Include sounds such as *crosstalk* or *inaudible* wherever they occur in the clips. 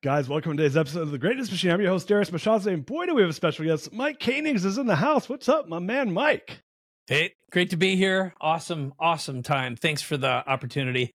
Guys, welcome to today's episode of The Greatness Machine. I'm your host, Darius Mirshahzadeh, and boy, do we have a special guest. Mike Koenigs is in the house. What's up, my man, Mike? Hey, great to be here. Awesome, awesome time. Thanks for the opportunity.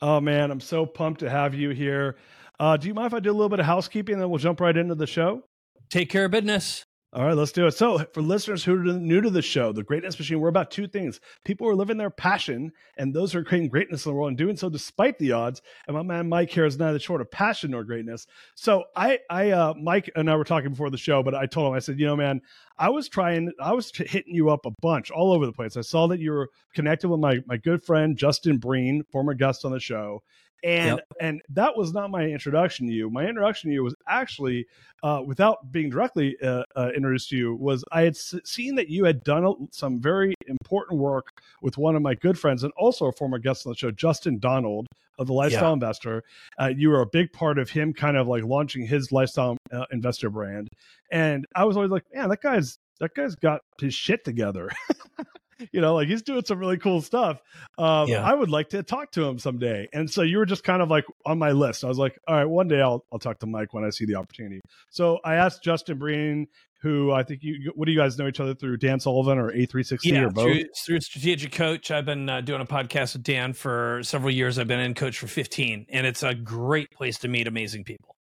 Oh, man, I'm so pumped to have you here. Uh, do you mind if I do a little bit of housekeeping and then we'll jump right into the show? Take care of business. All right, let's do it. So, for listeners who are new to the show, the Greatness Machine, we're about two things people who are living their passion and those who are creating greatness in the world and doing so despite the odds. And my man Mike here is neither short of passion nor greatness. So, I, I, uh, Mike and I were talking before the show, but I told him, I said, you know, man, I was trying, I was hitting you up a bunch all over the place. I saw that you were connected with my, my good friend, Justin Breen, former guest on the show and yep. and that was not my introduction to you my introduction to you was actually uh, without being directly uh, uh, introduced to you was i had s- seen that you had done a, some very important work with one of my good friends and also a former guest on the show justin donald of the lifestyle yeah. investor uh, you were a big part of him kind of like launching his lifestyle uh, investor brand and i was always like man that guy's that guy's got his shit together *laughs* you know, like he's doing some really cool stuff. Um, yeah. I would like to talk to him someday. And so you were just kind of like on my list. I was like, all right, one day I'll I'll talk to Mike when I see the opportunity. So I asked Justin Breen, who I think you what do you guys know each other through Dan Sullivan or A360 yeah, or both? Through, through Strategic Coach. I've been uh, doing a podcast with Dan for several years. I've been in coach for 15 and it's a great place to meet amazing people.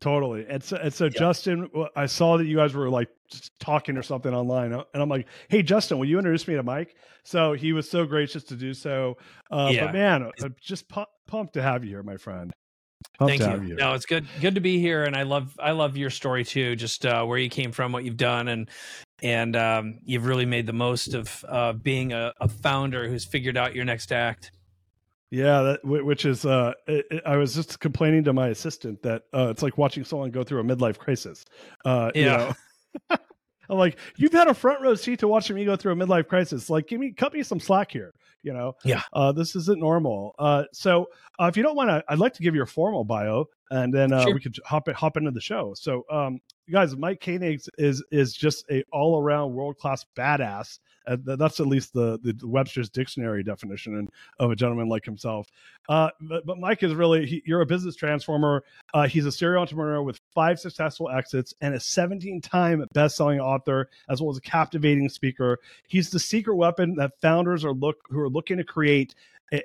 Totally. And so, and so Justin, I saw that you guys were like talking or something online, uh, and I'm like, "Hey, Justin, will you introduce me to Mike?" So he was so gracious to do so. Uh, yeah. But man, I'm just pu- pumped to have you here, my friend. Pumped Thank you. you. No, it's good, good to be here, and I love, I love your story too. Just uh, where you came from, what you've done, and and um, you've really made the most of uh, being a, a founder who's figured out your next act. Yeah, that, which is uh, it, I was just complaining to my assistant that uh, it's like watching someone go through a midlife crisis. Uh, yeah. You know? *laughs* I'm like, you've had a front row seat to watching me go through a midlife crisis. Like, give me, cut me some slack here. You know, yeah. Uh, this isn't normal. Uh, so, uh, if you don't want to, I'd like to give you a formal bio, and then uh, sure. we could hop hop into the show. So, um, guys, Mike Koenigs is is just a all around world class badass. Uh, that's at least the, the Webster's dictionary definition of a gentleman like himself. Uh, but, but, Mike is really, he, you're a business transformer. Uh, he's a serial entrepreneur with five successful exits and a 17 time best selling author, as well as a captivating speaker. He's the secret weapon that founders are look who are looking to create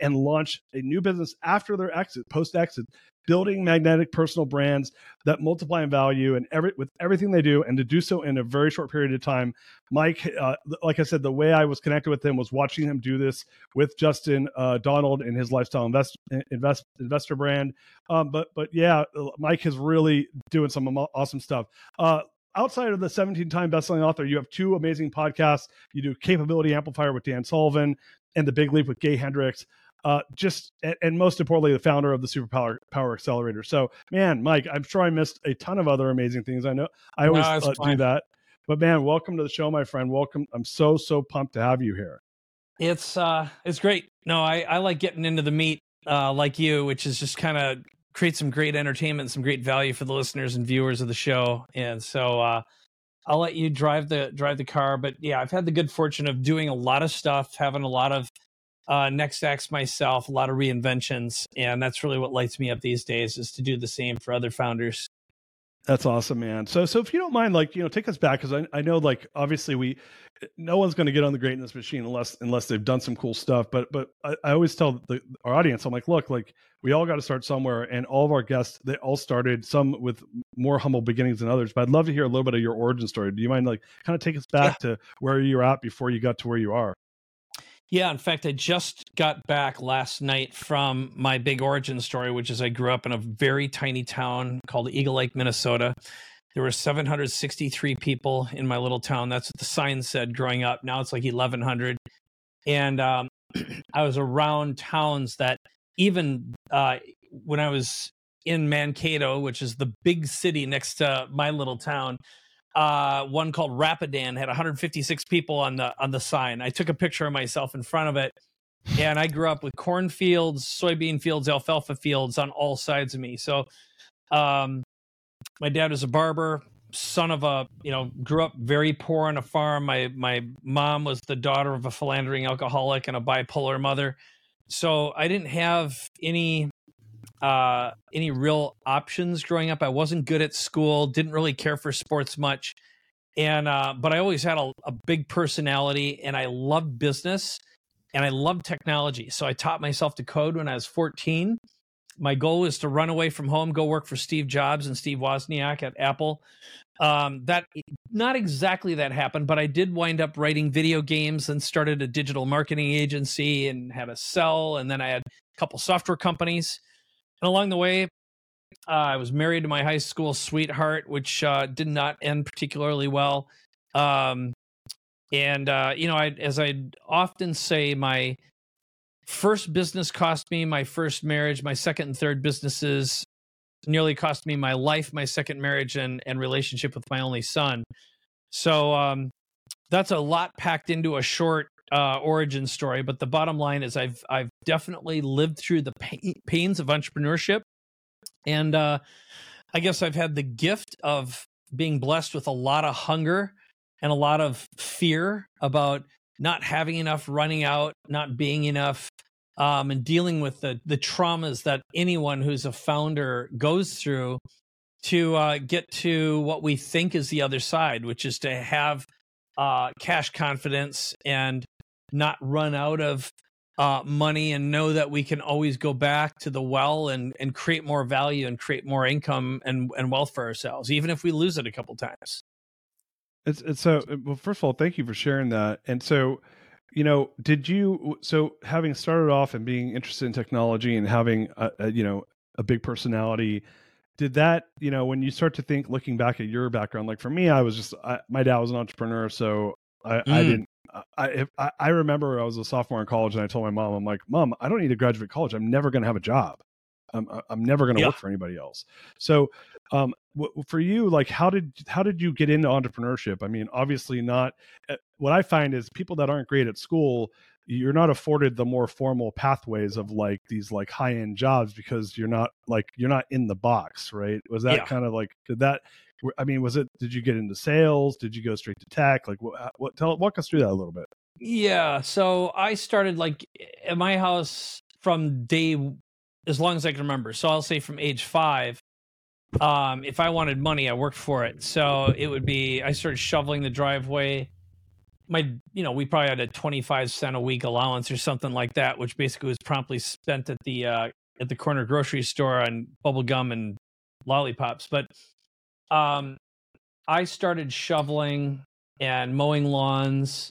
and launch a new business after their exit, post exit, building magnetic personal brands that multiply in value and every with everything they do, and to do so in a very short period of time. Mike, uh, like I said, the way I was connected with him was watching him do this with Justin uh, Donald and his lifestyle invest, invest investor brand. Um, but but yeah, Mike is really doing some awesome stuff. Uh, outside of the 17 time bestselling author, you have two amazing podcasts. You do Capability Amplifier with Dan Sullivan and The Big Leap with Gay Hendricks uh, just and most importantly, the founder of the Superpower Power Accelerator. So, man, Mike, I'm sure I missed a ton of other amazing things. I know I always no, uh, do that, but man, welcome to the show, my friend. Welcome. I'm so so pumped to have you here. It's uh, it's great. No, I I like getting into the meat, uh, like you, which is just kind of create some great entertainment, some great value for the listeners and viewers of the show. And so, uh, I'll let you drive the drive the car. But yeah, I've had the good fortune of doing a lot of stuff, having a lot of uh, next acts myself, a lot of reinventions, and that's really what lights me up these days is to do the same for other founders. That's awesome, man. So, so if you don't mind, like you know, take us back because I, I know, like obviously we, no one's going to get on the greatness machine unless unless they've done some cool stuff. But but I, I always tell the, our audience, I'm like, look, like we all got to start somewhere, and all of our guests, they all started some with more humble beginnings than others. But I'd love to hear a little bit of your origin story. Do you mind, like, kind of take us back yeah. to where you were at before you got to where you are? Yeah, in fact, I just got back last night from my big origin story, which is I grew up in a very tiny town called Eagle Lake, Minnesota. There were 763 people in my little town. That's what the sign said growing up. Now it's like 1,100. And um, *clears throat* I was around towns that even uh, when I was in Mankato, which is the big city next to my little town, uh, one called Rapidan had 156 people on the on the sign. I took a picture of myself in front of it, and I grew up with cornfields, soybean fields, alfalfa fields on all sides of me. So, um, my dad was a barber, son of a you know grew up very poor on a farm. My my mom was the daughter of a philandering alcoholic and a bipolar mother. So I didn't have any uh, any real options growing up. I wasn't good at school, didn't really care for sports much, and uh, but I always had a, a big personality, and I loved business, and I loved technology. So I taught myself to code when I was 14. My goal was to run away from home, go work for Steve Jobs and Steve Wozniak at Apple. Um, that not exactly that happened, but I did wind up writing video games and started a digital marketing agency and had a sell, and then I had a couple software companies. And along the way, uh, I was married to my high school sweetheart, which uh, did not end particularly well. Um, and uh, you know, I, as I often say, my first business cost me my first marriage. My second and third businesses nearly cost me my life, my second marriage, and and relationship with my only son. So um, that's a lot packed into a short uh, origin story, but the bottom line is I've I've definitely lived through the pain, pains of entrepreneurship, and uh, I guess I've had the gift of being blessed with a lot of hunger and a lot of fear about not having enough, running out, not being enough, um, and dealing with the the traumas that anyone who's a founder goes through to uh, get to what we think is the other side, which is to have uh, cash confidence and not run out of uh, money and know that we can always go back to the well and, and create more value and create more income and, and wealth for ourselves, even if we lose it a couple times. It's, it's so, well, first of all, thank you for sharing that. And so, you know, did you, so having started off and being interested in technology and having, a, a you know, a big personality, did that you know when you start to think looking back at your background like for me i was just I, my dad was an entrepreneur so I, mm. I didn't I, I, I remember I was a sophomore in college and I told my mom, I'm like, Mom, I don't need to graduate college. I'm never going to have a job. I'm I'm never going to yeah. work for anybody else. So, um, w- for you, like, how did how did you get into entrepreneurship? I mean, obviously not. Eh, what I find is people that aren't great at school, you're not afforded the more formal pathways of like these like high end jobs because you're not like you're not in the box, right? Was that yeah. kind of like did that I mean, was it? Did you get into sales? Did you go straight to tech? Like, what? what tell walk us through that a little bit. Yeah, so I started like at my house from day as long as I can remember. So I'll say from age five. Um, if I wanted money, I worked for it. So it would be I started shoveling the driveway my you know we probably had a 25 cent a week allowance or something like that which basically was promptly spent at the uh at the corner grocery store on bubble gum and lollipops but um i started shoveling and mowing lawns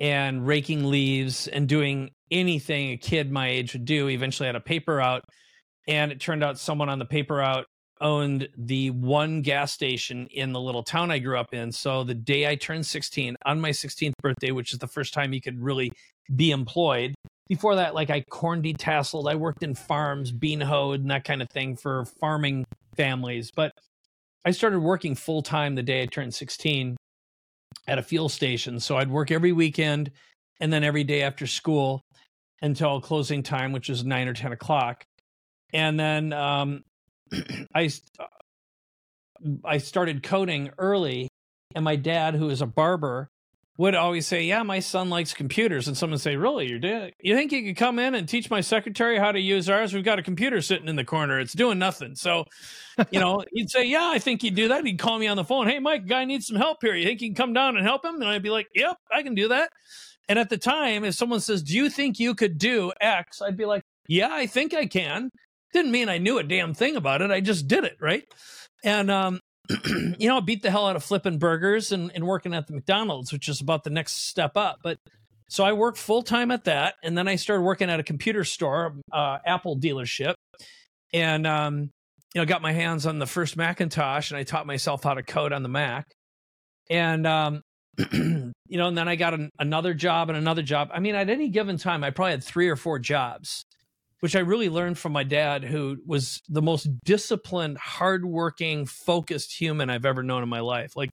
and raking leaves and doing anything a kid my age would do eventually I had a paper out and it turned out someone on the paper out owned the one gas station in the little town I grew up in. So the day I turned 16, on my 16th birthday, which is the first time you could really be employed. Before that, like I corn detasseled, I worked in farms, bean hoed, and that kind of thing for farming families. But I started working full time the day I turned 16 at a fuel station. So I'd work every weekend and then every day after school until closing time, which was nine or 10 o'clock. And then um, *clears throat* I uh, I started coding early, and my dad, who is a barber, would always say, "Yeah, my son likes computers." And someone say, "Really, your dad? You think you could come in and teach my secretary how to use ours? We've got a computer sitting in the corner; it's doing nothing." So, you know, *laughs* he'd say, "Yeah, I think you'd do that." He'd call me on the phone, "Hey, Mike, guy needs some help here. You think you can come down and help him?" And I'd be like, "Yep, I can do that." And at the time, if someone says, "Do you think you could do X?" I'd be like, "Yeah, I think I can." Didn't mean I knew a damn thing about it. I just did it, right? And um, *clears throat* you know, beat the hell out of flipping burgers and, and working at the McDonald's, which is about the next step up. But so I worked full time at that, and then I started working at a computer store, uh, Apple dealership, and um, you know, got my hands on the first Macintosh, and I taught myself how to code on the Mac, and um, *clears throat* you know, and then I got an, another job and another job. I mean, at any given time, I probably had three or four jobs which I really learned from my dad, who was the most disciplined, hardworking, focused human I've ever known in my life. Like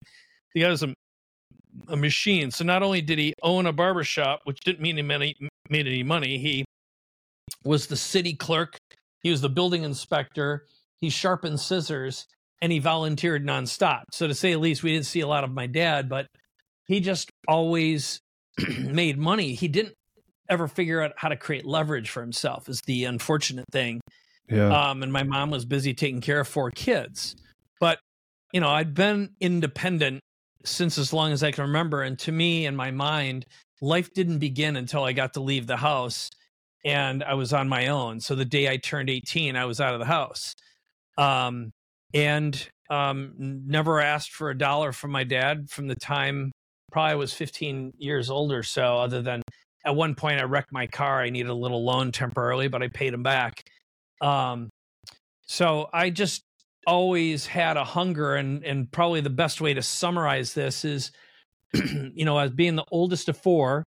the guy was a, a machine. So not only did he own a barbershop, which didn't mean he made, made any money, he was the city clerk, he was the building inspector, he sharpened scissors, and he volunteered nonstop. So to say at least, we didn't see a lot of my dad, but he just always *clears throat* made money. He didn't ever figure out how to create leverage for himself is the unfortunate thing. Yeah. Um, and my mom was busy taking care of four kids. But, you know, I'd been independent since as long as I can remember. And to me, in my mind, life didn't begin until I got to leave the house and I was on my own. So the day I turned 18, I was out of the house. Um, and um, never asked for a dollar from my dad from the time probably I was 15 years old or so, other than at one point I wrecked my car. I needed a little loan temporarily, but I paid him back. Um, so I just always had a hunger, and and probably the best way to summarize this is, *clears throat* you know, as being the oldest of four,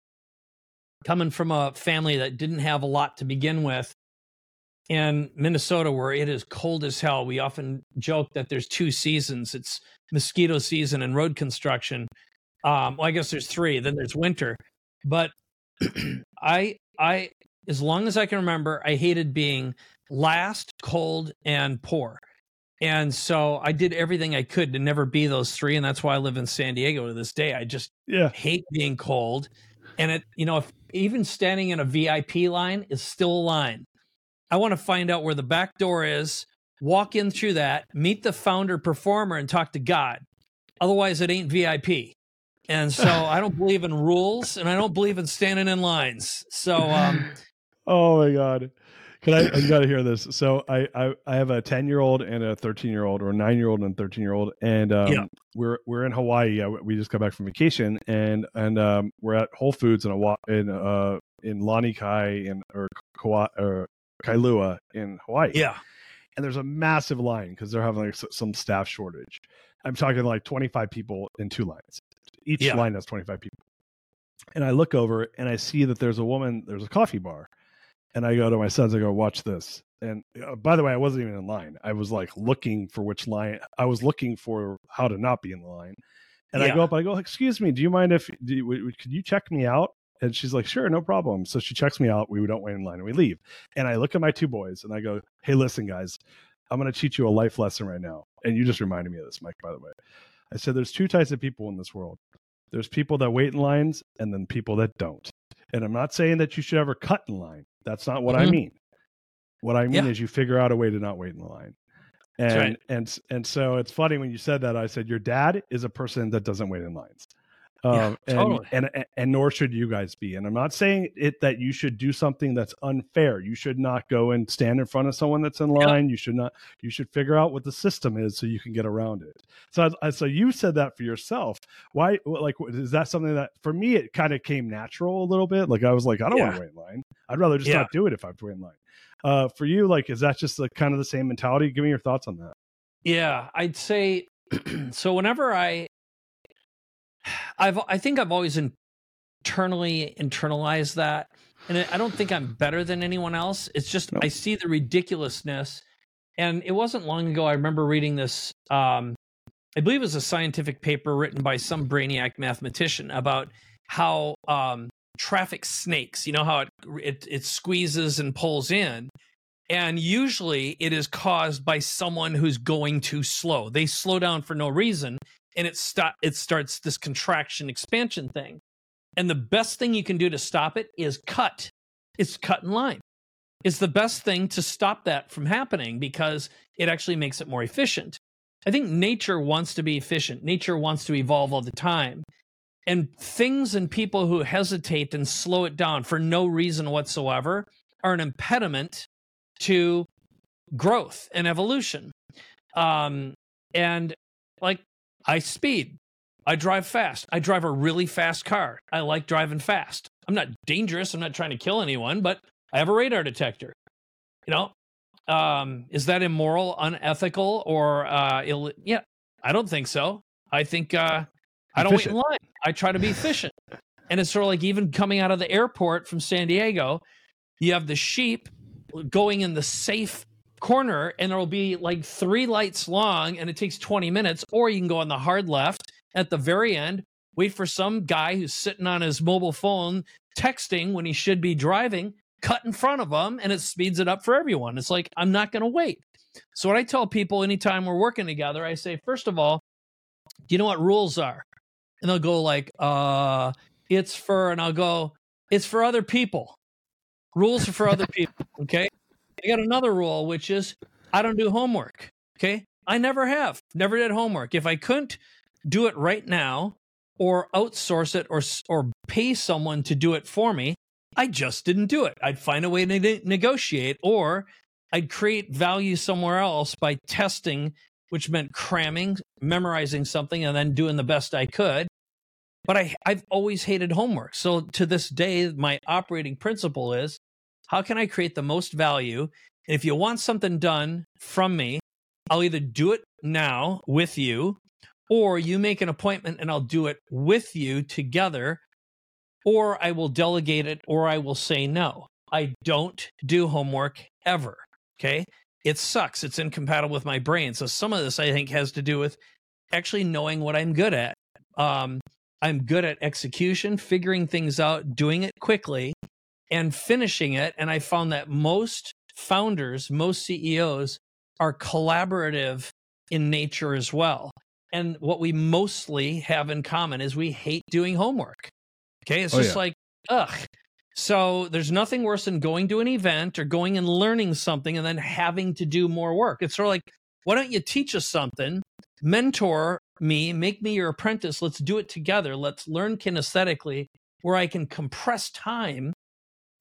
coming from a family that didn't have a lot to begin with. In Minnesota, where it is cold as hell, we often joke that there's two seasons. It's mosquito season and road construction. Um, well, I guess there's three. Then there's winter. But *clears throat* I I as long as I can remember, I hated being last, cold, and poor. And so I did everything I could to never be those three. And that's why I live in San Diego to this day. I just yeah. hate being cold. And it, you know, if even standing in a VIP line is still a line. I want to find out where the back door is, walk in through that, meet the founder performer, and talk to God. Otherwise, it ain't VIP and so I don't believe in rules, and I don't believe in standing in lines. So, um, *laughs* oh my god, can I? You got to hear this. So I, I I have a ten year old and a thirteen year old, or a nine year old and thirteen year old, and um, yeah. we're we're in Hawaii. We just got back from vacation, and and um, we're at Whole Foods in a in uh in Lanikai in or Kauai or Kailua in Hawaii. Yeah, and there's a massive line because they're having like some staff shortage. I'm talking like 25 people in two lines each yeah. line has 25 people. And I look over and I see that there's a woman, there's a coffee bar. And I go to my sons, I go, watch this. And uh, by the way, I wasn't even in line. I was like looking for which line, I was looking for how to not be in the line. And yeah. I go up, I go, excuse me, do you mind if, do you, could you check me out? And she's like, sure, no problem. So she checks me out. We don't wait in line and we leave. And I look at my two boys and I go, hey, listen, guys, I'm going to teach you a life lesson right now. And you just reminded me of this, Mike, by the way. I said, there's two types of people in this world there's people that wait in lines and then people that don't. And I'm not saying that you should ever cut in line. That's not what mm-hmm. I mean. What I mean yeah. is you figure out a way to not wait in the line. And right. and and so it's funny when you said that I said your dad is a person that doesn't wait in lines. Um, yeah, totally. and, and and nor should you guys be. And I'm not saying it that you should do something that's unfair. You should not go and stand in front of someone that's in line. You should not. You should figure out what the system is so you can get around it. So so you said that for yourself. Why? Like, is that something that for me it kind of came natural a little bit? Like I was like, I don't yeah. want to wait in line. I'd rather just not do it if I have to wait in line. Uh, for you, like, is that just like kind of the same mentality? Give me your thoughts on that. Yeah, I'd say *clears throat* so. Whenever I I've I think I've always internally internalized that, and I don't think I'm better than anyone else. It's just nope. I see the ridiculousness, and it wasn't long ago. I remember reading this. Um, I believe it was a scientific paper written by some brainiac mathematician about how um, traffic snakes. You know how it, it it squeezes and pulls in, and usually it is caused by someone who's going too slow. They slow down for no reason, and it stop it starts this contraction expansion thing. And the best thing you can do to stop it is cut. It's cut in line. It's the best thing to stop that from happening because it actually makes it more efficient. I think nature wants to be efficient. Nature wants to evolve all the time. And things and people who hesitate and slow it down for no reason whatsoever are an impediment to growth and evolution. Um, and like I speed. I drive fast. I drive a really fast car. I like driving fast. I'm not dangerous. I'm not trying to kill anyone, but I have a radar detector. You know, um, is that immoral, unethical, or uh, Ill- yeah? I don't think so. I think uh, I don't efficient. wait in line. I try to be efficient. and it's sort of like even coming out of the airport from San Diego, you have the sheep going in the safe corner and there'll be like three lights long and it takes 20 minutes or you can go on the hard left at the very end wait for some guy who's sitting on his mobile phone texting when he should be driving cut in front of them and it speeds it up for everyone. It's like i'm not going to wait. So what i tell people anytime we're working together i say first of all do you know what rules are? And they'll go like uh it's for and i'll go it's for other people. Rules are for other people okay I got another rule, which is I don't do homework. Okay. I never have, never did homework. If I couldn't do it right now or outsource it or, or pay someone to do it for me, I just didn't do it. I'd find a way to ne- negotiate or I'd create value somewhere else by testing, which meant cramming, memorizing something, and then doing the best I could. But I, I've always hated homework. So to this day, my operating principle is how can I create the most value? And if you want something done from me, I'll either do it now with you, or you make an appointment and I'll do it with you together, or I will delegate it, or I will say no. I don't do homework ever. Okay. It sucks. It's incompatible with my brain. So some of this I think has to do with actually knowing what I'm good at. Um, I'm good at execution, figuring things out, doing it quickly, and finishing it. And I found that most founders, most CEOs are collaborative in nature as well. And what we mostly have in common is we hate doing homework. Okay. It's oh, just yeah. like, ugh. So there's nothing worse than going to an event or going and learning something and then having to do more work. It's sort of like, why don't you teach us something, mentor me, make me your apprentice? Let's do it together. Let's learn kinesthetically where I can compress time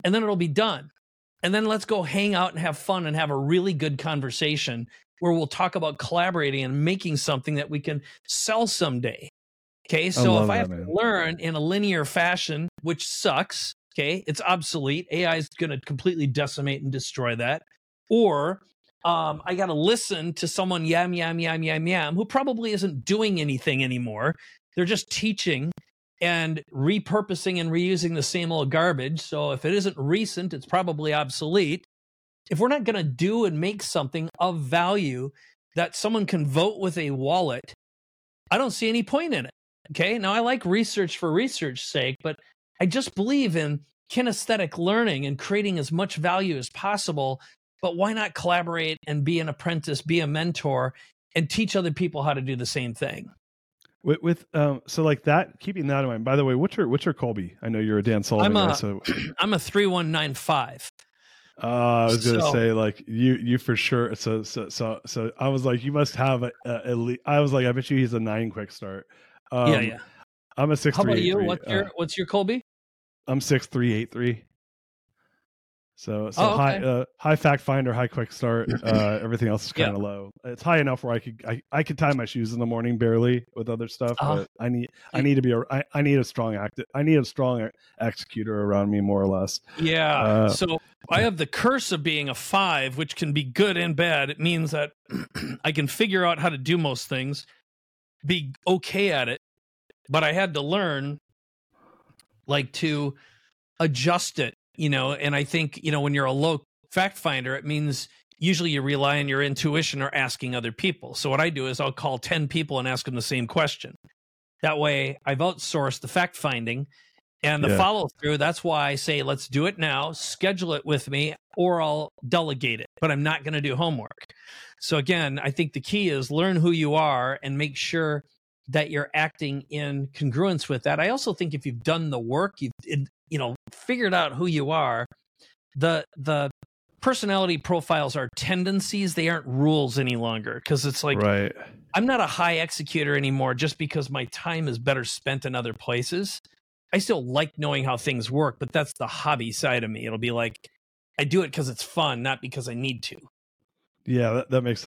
and then it'll be done. And then let's go hang out and have fun and have a really good conversation where we'll talk about collaborating and making something that we can sell someday. Okay. So I if I have to learn in a linear fashion, which sucks, okay, it's obsolete. AI is going to completely decimate and destroy that. Or um, I got to listen to someone yam, yam, yam, yam, yam, who probably isn't doing anything anymore. They're just teaching and repurposing and reusing the same old garbage. So if it isn't recent, it's probably obsolete. If we're not going to do and make something of value that someone can vote with a wallet, I don't see any point in it. Okay. Now I like research for research's sake, but I just believe in kinesthetic learning and creating as much value as possible. But why not collaborate and be an apprentice, be a mentor, and teach other people how to do the same thing? With, with um, so like that, keeping that in mind. By the way, what's your what's your Kolbe? I know you're a Dan Sullivan. I'm a, so *clears throat* I'm a three one nine five. Uh, I was gonna so, say like you you for sure. So so so so I was like you must have a, a elite. I was like I bet you he's a nine quick start. Um, yeah yeah. I'm a six. How about you? What's your uh, What's your Kolbe? I'm six three eight three. So, so oh, okay. high, uh, high fact finder, high quick start. *laughs* Uh, everything else is kind of yeah. low. It's high enough where I could, I, I could tie my shoes in the morning barely with other stuff. Uh, but I need, I need to be a, I, I need a strong act. I need a strong executor around me, more or less. Yeah. Uh, so I have the curse of being a five, which can be good and bad. It means that *clears throat* I can figure out how to do most things, be okay at it, but I had to learn, like to adjust it you know and i think you know when you're a low fact finder it means usually you rely on your intuition or asking other people. So what i do is i'll call 10 people and ask them the same question. That way i've outsourced the fact finding and the yeah. follow through that's why i say let's do it now. Schedule it with me or i'll delegate it but i'm not going to do homework. So again i think the key is learn who you are and make sure that you're acting in congruence with that. I also think if you've done the work you've you know figured out who you are the the personality profiles are tendencies. They aren't rules any longer because it's like right. I'm not a high executor anymore just because my time is better spent in other places. I still like knowing how things work but that's the hobby side of me. It'll be like i do it because it's fun not because i need to. Yeah that, that makes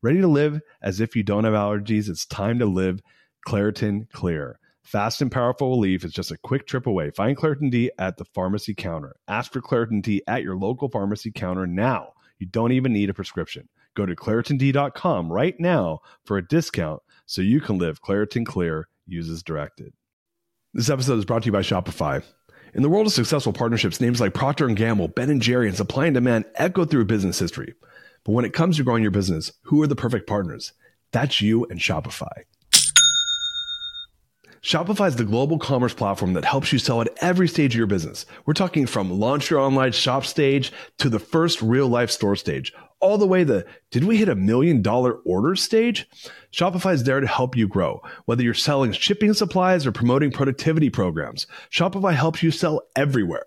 Ready to live as if you don't have allergies? It's time to live Claritin Clear. Fast and powerful relief is just a quick trip away. Find Claritin D at the pharmacy counter. Ask for Claritin D at your local pharmacy counter now. You don't even need a prescription. Go to ClaritinD.com right now for a discount so you can live Claritin Clear. uses directed. This episode is brought to you by Shopify. In the world of successful partnerships, names like Procter & Gamble, Ben & Jerry, and Supply and Demand echo through business history. But when it comes to growing your business, who are the perfect partners? That's you and Shopify. Shopify is the global commerce platform that helps you sell at every stage of your business. We're talking from launch your online shop stage to the first real life store stage, all the way to did we hit a million dollar order stage? Shopify is there to help you grow. Whether you're selling shipping supplies or promoting productivity programs, Shopify helps you sell everywhere.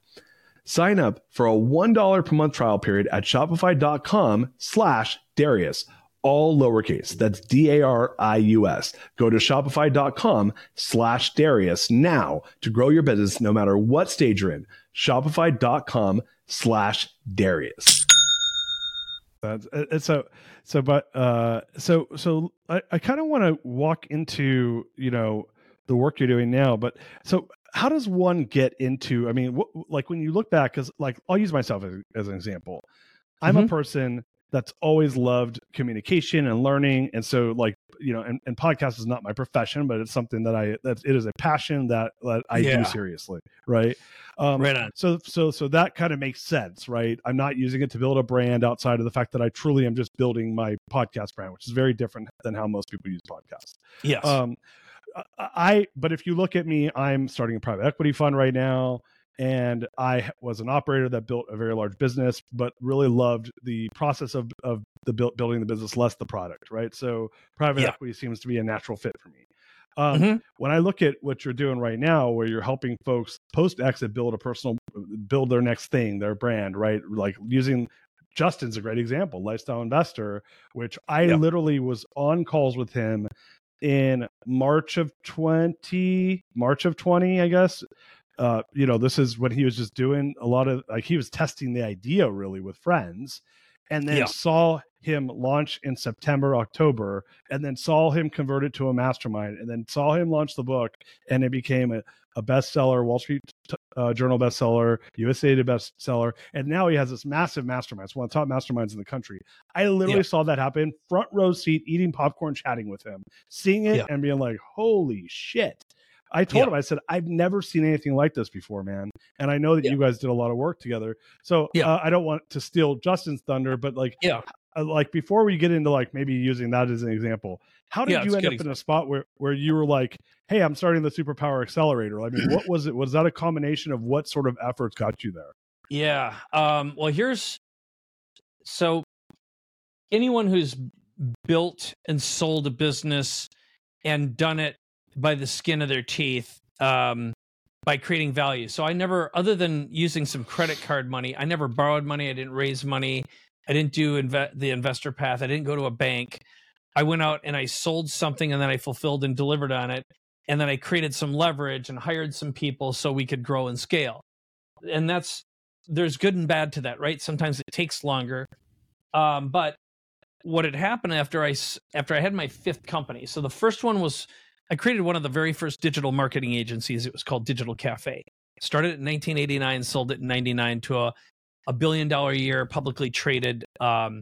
Sign up for a $1 per month trial period at shopify.com slash Darius, all lowercase. That's D-A-R-I-U-S. Go to shopify.com slash Darius now to grow your business no matter what stage you're in. Shopify.com slash Darius. That's it's so so but uh so so I, I kind of want to walk into you know the work you're doing now but so how does one get into i mean wh- like when you look back because like i'll use myself as, as an example i'm mm-hmm. a person that's always loved communication and learning and so like you know, and, and podcast is not my profession, but it's something that I that it is a passion that, that I yeah. do seriously, right? Um, right on. So so so that kind of makes sense, right? I'm not using it to build a brand outside of the fact that I truly am just building my podcast brand, which is very different than how most people use podcasts. Yes. Um, I but if you look at me, I'm starting a private equity fund right now and I was an operator that built a very large business, but really loved the process of of the build, building the business, less the product, right? So private yeah. equity seems to be a natural fit for me. Um, mm-hmm. When I look at what you're doing right now, where you're helping folks post exit build a personal, build their next thing, their brand, right? Like using Justin's a great example, lifestyle investor, which I yeah. literally was on calls with him in March of 20, March of 20, I guess, uh, you know, this is when he was just doing a lot of like he was testing the idea really with friends, and then yeah. saw him launch in September, October, and then saw him convert it to a mastermind, and then saw him launch the book, and it became a, a bestseller, Wall Street uh, Journal bestseller, USA Today bestseller, and now he has this massive mastermind. It's one of the top masterminds in the country. I literally yeah. saw that happen, front row seat, eating popcorn, chatting with him, seeing it, yeah. and being like, "Holy shit!" I told yeah. him, I said, I've never seen anything like this before, man. And I know that you guys did a lot of work together. So. Uh, I don't want to steal Justin's thunder, but like, yeah, uh, like before we get into like maybe using that as an example, how did yeah, you end up in a spot where where you were like, hey, I'm starting the superpower accelerator? I mean, what was it? Was that a combination of what sort of efforts got you there? Yeah. Um, well, here's so anyone who's built and sold a business and done it by the skin of their teeth um, by creating value. So I never, other than using some credit card money, I never borrowed money. I didn't raise money. I didn't do inve- the investor path. I didn't go to a bank. I went out and I sold something and then I fulfilled and delivered on it. And then I created some leverage and hired some people so we could grow and scale. And that's, there's good and bad to that, right? Sometimes it takes longer. Um, but what had happened after I, after I had my fifth company. So the first one was I created one of the very first digital marketing agencies. It was called Digital Cafe. Started in 1989, sold it in 99 to a, a billion dollar a year publicly traded um,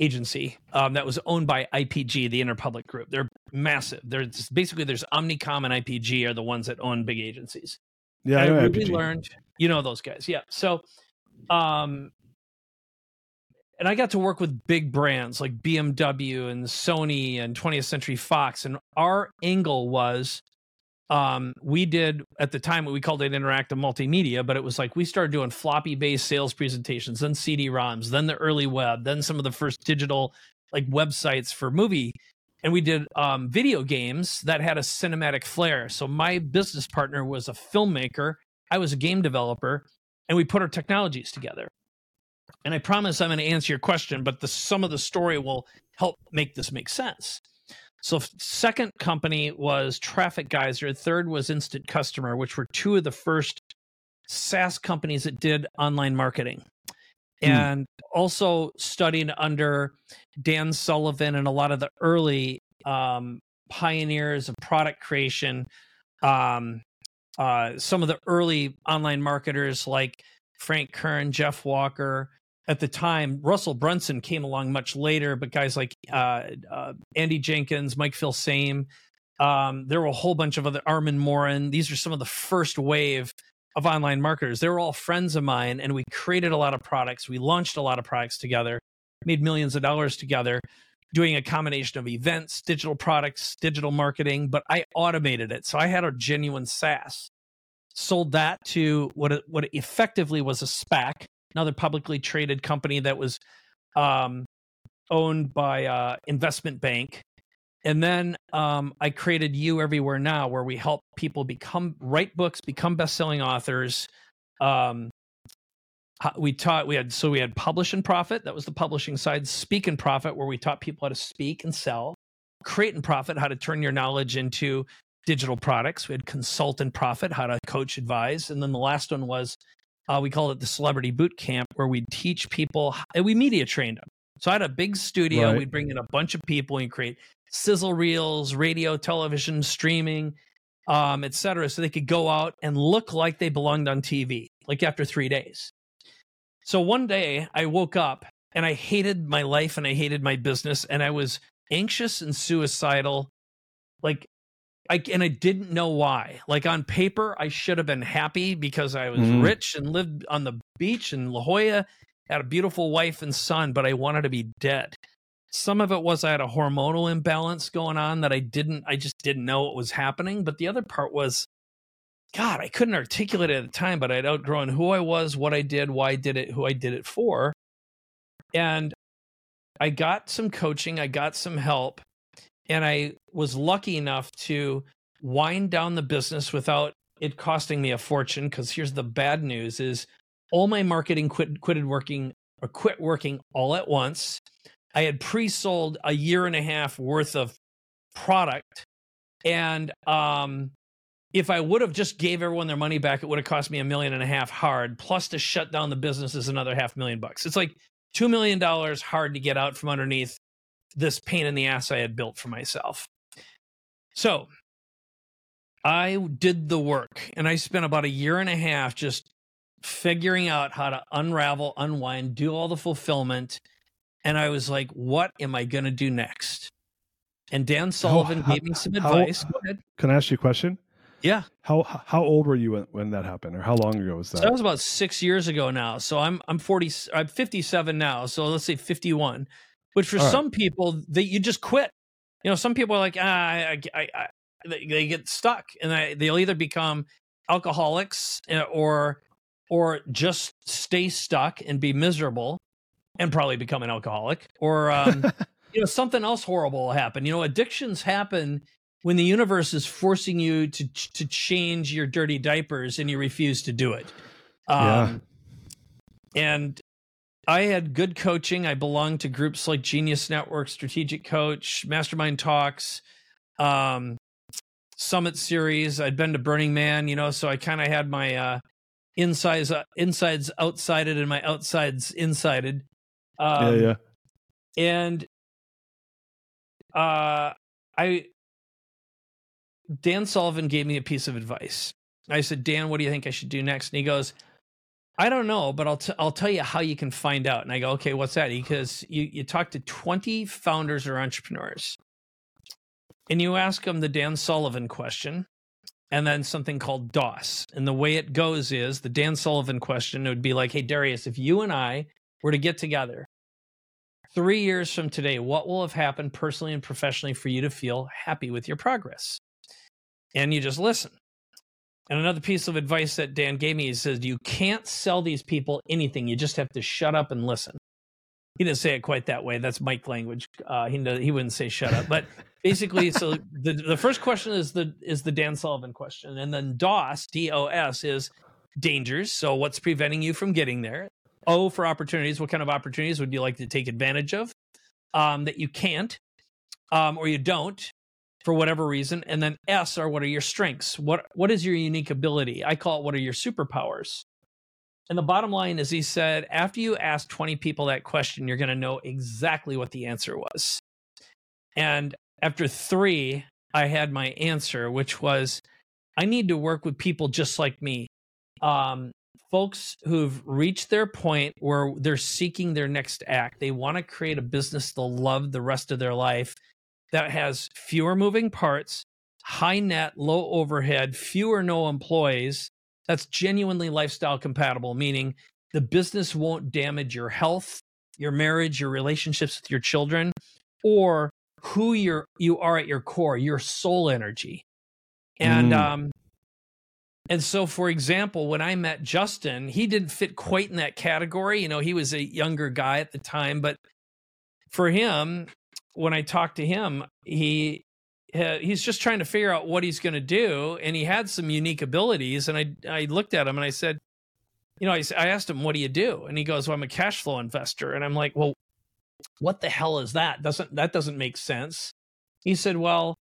agency um, that was owned by IPG, the Interpublic Group. They're massive. There's basically there's Omnicom and IPG are the ones that own big agencies. Yeah, and I, really learned. You know those guys, yeah. So, um, and I got to work with big brands like BMW and Sony and 20th Century Fox. And our angle was um, we did at the time what we called it interactive multimedia, but it was like we started doing floppy based sales presentations, then CD ROMs, then the early web, then some of the first digital like websites for movie. And we did um, video games that had a cinematic flair. So my business partner was a filmmaker, I was a game developer, and we put our technologies together and I promise I'm going to answer your question, but the sum of the story will help make this make sense. So, second company was Traffic Geyser. Third was Instant Customer, which were two of the first SaaS companies that did online marketing. Hmm. And also studying under Dan Sullivan and a lot of the early um, pioneers of product creation. Um, uh, some of the early online marketers like Frank Kern, Jeff Walker. At the time, Russell Brunson came along much later, but guys like uh, uh, Andy Jenkins, Mike Filsaime, um, there were a whole bunch of other Armand Morin. These are some of the first wave of online marketers. They were all friends of mine, and we created a lot of products. We launched a lot of products together, made millions of dollars together, doing a combination of events, digital products, digital marketing. But I automated it, so I had a genuine SaaS sold that to what what effectively was a SPAC, another publicly traded company that was um, owned by uh, investment bank. And then um, I created You Everywhere Now, where we help people become write books, become best-selling authors. Um, we taught we had so we had publish and profit that was the publishing side speak and profit where we taught people how to speak and sell create and profit how to turn your knowledge into digital products. We had consult and profit, how to coach, advise. And then the last one was uh, we call it the celebrity boot camp, where we teach people and we media trained them. So I had a big studio. Right. We'd bring in a bunch of people and create sizzle reels, radio, television, streaming, um, et cetera, so they could go out and look like they belonged on TV, like after three days. So one day I woke up and I hated my life and I hated my business and I was anxious and suicidal. Like I and I didn't know why. Like on paper, I should have been happy because I was mm. rich and lived on the beach in La Jolla, had a beautiful wife and son, but I wanted to be dead. Some of it was I had a hormonal imbalance going on that I didn't I just didn't know what was happening, but the other part was God, I couldn't articulate it at the time, but I'd outgrown who I was, what I did, why I did it, who I did it for. And I got some coaching, I got some help, and I was lucky enough to wind down the business without it costing me a fortune because here's the bad news is all my marketing quit quitted working or quit working all at once. I had pre-sold a year and a half worth of product and um if I would have just gave everyone their money back, it would have cost me a million and a half hard. Plus, to shut down the business is another half million bucks. It's like two million dollars hard to get out from underneath this pain in the ass I had built for myself. So I did the work and I spent about a year and a half just figuring out how to unravel, unwind, do all the fulfillment. And I was like, what am I going to do next? And Dan Sullivan how, gave me some advice. How, can I ask you a question? Yeah. How how old were you when, when that happened, or how long ago was that? So that was about six years ago now. So I'm I'm forty. I'm fifty seven now. So let's say fifty one. Which for All some right. people, that you just quit. You know, some people are like, ah, I, I, I, they get stuck, and they, they'll either become alcoholics or or just stay stuck and be miserable and probably become an alcoholic or um, *laughs* you know something else horrible will happen you know addictions happen when the universe is forcing you to to change your dirty diapers and you refuse to do it. Um, yeah. And I had good coaching. I belonged to groups like Genius Network, Strategic Coach, Mastermind Talks, um, Summit Series. I'd been to Burning Man, you know, so I kind of had my uh, insides uh, insides outsided and my outsides insided. Um, yeah, yeah. And uh, I Dan Sullivan gave me a piece of advice. I said, Dan, what do you think I should do next? And he goes, I don't know, but I'll, t- I'll tell you how you can find out. And I go, okay, what's that? Because you, you talk to 20 founders or entrepreneurs and you ask them the Dan Sullivan question and then something called DOS. And the way it goes is the Dan Sullivan question it would be like, hey, Darius, if you and I were to get together three years from today, what will have happened personally and professionally for you to feel happy with your progress? and you just listen. And another piece of advice that Dan gave me, he says, you can't sell these people anything. You just have to shut up and listen. He didn't say it quite that way. That's Mike language. Uh, he he wouldn't say shut up, but *laughs* basically, so the the first question is the is the Dan Sullivan question, and then DOS D O S is dangers. So what's preventing you from getting there? O for opportunities. What kind of opportunities would you like to take advantage of um, that you can't um, or you don't? For whatever reason and then s are what are your strengths? What what is your unique ability? I call it what are your superpowers? And the bottom line is he said after you ask 20 people that question you're going to know exactly what the answer was. And after 3 i had my answer which was i need to work with people just like me. Um, folks who've reached their point where they're seeking their next act. They want to create a business they'll love the rest of their life that has fewer moving parts, high net, low overhead, fewer no employees. That's genuinely lifestyle compatible, meaning the business won't damage your health, your marriage, your relationships with your children, or who you're you are at your core, your soul energy. And mm. um and so for example, when I met Justin, he didn't fit quite in that category. You know, he was a younger guy at the time, but for him, when I talked to him, he he's just trying to figure out what he's going to do, and he had some unique abilities. And I I looked at him and I said, you know, I, I asked him, "What do you do?" And he goes, "Well, I'm a cash flow investor." And I'm like, "Well, what the hell is that? Doesn't that doesn't make sense?" He said, "Well,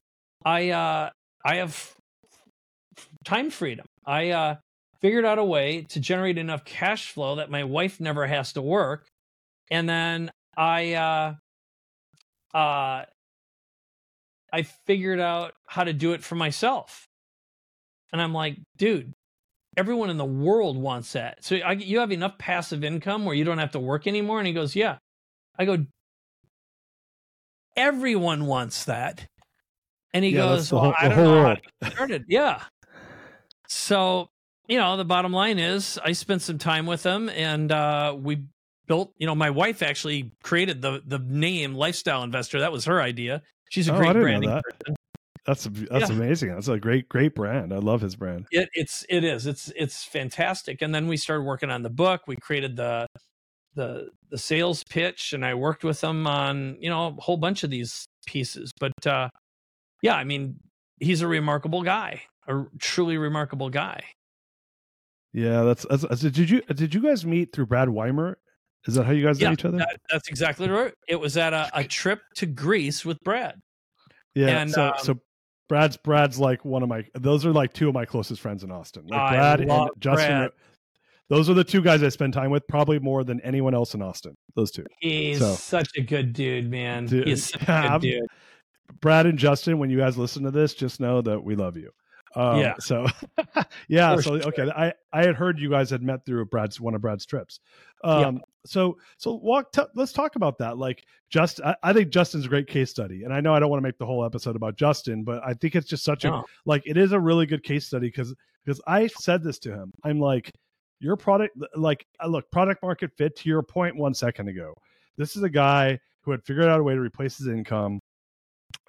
I uh, I have time freedom. I uh, figured out a way to generate enough cash flow that my wife never has to work, and then I uh, uh, I figured out how to do it for myself. And I'm like, dude, everyone in the world wants that. So I, you have enough passive income where you don't have to work anymore. And he goes, yeah. I go, everyone wants that. And he yeah, goes, well, whole, I don't know how started. Yeah. So, you know, the bottom line is I spent some time with him and uh, we built, you know, my wife actually created the the name lifestyle investor. That was her idea. She's a oh, great branding that. person. That's that's yeah. amazing. That's a great great brand. I love his brand. It, it's it is. It's it's fantastic. And then we started working on the book. We created the the the sales pitch and I worked with them on, you know, a whole bunch of these pieces. But uh yeah, I mean, he's a remarkable guy. A truly remarkable guy. Yeah, that's, that's, that's did you did you guys meet through Brad Weimer? Is that how you guys yeah, know each other? That, that's exactly right. It was at a, a, trip to Greece with Brad. Yeah. And, so um, so Brad's Brad's like one of my those are like two of my closest friends in Austin. Like Brad and Justin. Brad. Those are the two guys I spend time with, probably more than anyone else in Austin. Those two. He's so. such a good dude, man. Dude, He's such a good dude. Brad and Justin, when you guys listen to this, just know that we love you. Um, yeah. So, *laughs* yeah. so okay, I I had heard you guys had met through Brad's one of Brad's trips. Um, yeah. So so walk. T- let's talk about that. Like, just I, I, think Justin's a great case study, and I know I don't want to make the whole episode about Justin, but I think it's just such no. a like it is a really good case study because because I said this to him. I'm like, your product, like, uh, look, product market fit. To your point one second ago, this is a guy who had figured out a way to replace his income.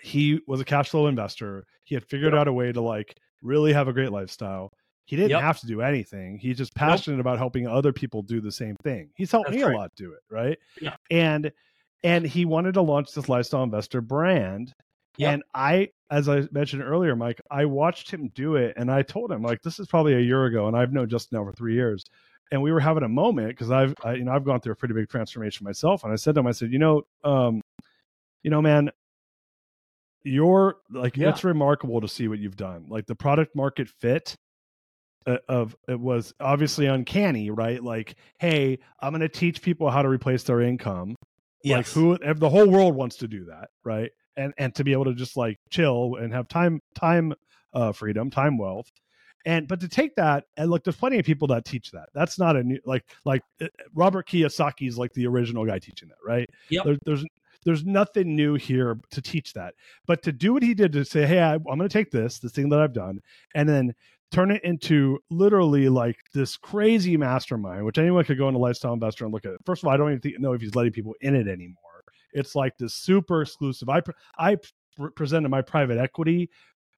He was a cash flow investor. He had figured yep. out a way to like really have a great lifestyle. He didn't yep. have to do anything. He's just passionate nope. about helping other people do the same thing. He's helped That's me right. a lot do it, right? Yeah. And and he wanted to launch this lifestyle investor brand. Yep. And I, as I mentioned earlier, Mike, I watched him do it, and I told him like this is probably a year ago, and I've known Justin now for three years, and we were having a moment because I've, I, you know, I've gone through a pretty big transformation myself, and I said to him, I said, you know, um, you know, man, you're like yeah. it's remarkable to see what you've done like the product market fit uh, of it was obviously uncanny right like hey i'm going to teach people how to replace their income yes. like who the whole world wants to do that right and and to be able to just like chill and have time time uh freedom time wealth and but to take that and look there's plenty of people that teach that that's not a new like like uh, robert kiyosaki is like the original guy teaching that right Yeah. There, there's there's nothing new here to teach that. But to do what he did to say, hey, I, I'm going to take this, this thing that I've done, and then turn it into literally like this crazy mastermind, which anyone could go into Lifestyle Investor and look at. It. First of all, I don't even think, know if he's letting people in it anymore. It's like this super exclusive. I I presented my private equity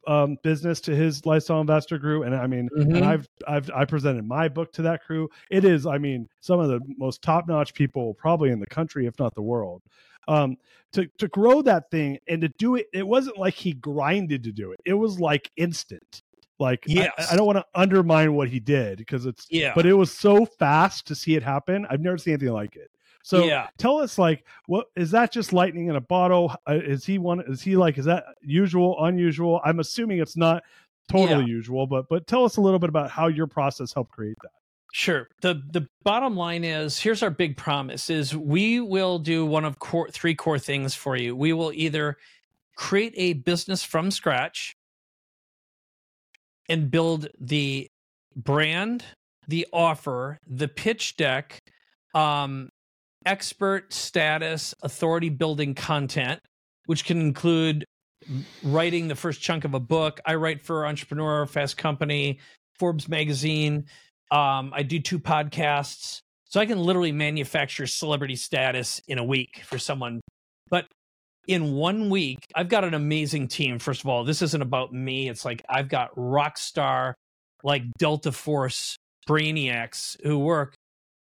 um, business to his lifestyle investor crew, and I mean, mm-hmm. and I've I've I presented my book to that crew. It is, I mean, some of the most top notch people probably in the country, if not the world um, to to grow that thing and to do it. It wasn't like he grinded to do it. It was like instant. Like yes. I, I don't want to undermine what he did because it's yeah, but it was so fast to see it happen. I've never seen anything like it. So yeah. tell us, like, what is that? Just lightning in a bottle? Uh, is he one? Is he like? Is that usual? Unusual? I'm assuming it's not totally yeah. usual, but but tell us a little bit about how your process helped create that. Sure. The the bottom line is here's our big promise is we will do one of core, three core things for you. We will either create a business from scratch and build the brand, the offer, the pitch deck, um, expert status, authority building content, which can include writing the first chunk of a book. I write for Entrepreneur, Fast Company, Forbes magazine, um, I do two podcasts, so I can literally manufacture celebrity status in a week for someone. But in one week, I've got an amazing team. First of all, this isn't about me. It's like I've got rock star, like Delta Force brainiacs who work.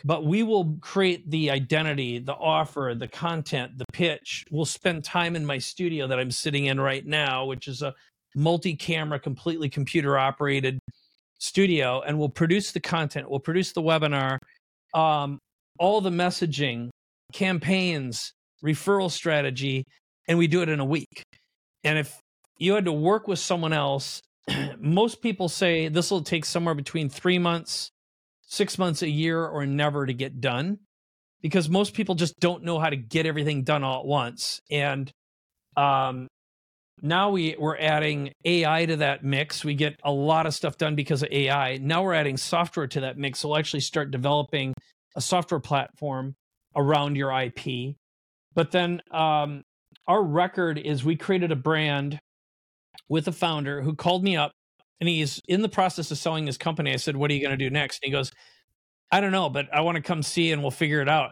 But we will create the identity, the offer, the content, the pitch. We'll spend time in my studio that I'm sitting in right now, which is a multi camera, completely computer operated studio and we'll produce the content, we'll produce the webinar, um, all the messaging, campaigns, referral strategy, and we do it in a week. And if you had to work with someone else, *clears throat* most people say this will take somewhere between three months, six months, a year, or never to get done because most people just don't know how to get everything done all at once. And um, now we we're adding AI to that mix. We get a lot of stuff done because of AI. Now we're adding software to that mix. So we'll actually start developing a software platform around your IP. But then um, our record is we created a brand with a founder who called me up and he's in the process of selling his company. I said, What are you going to do next? And he goes, I don't know, but I want to come see and we'll figure it out.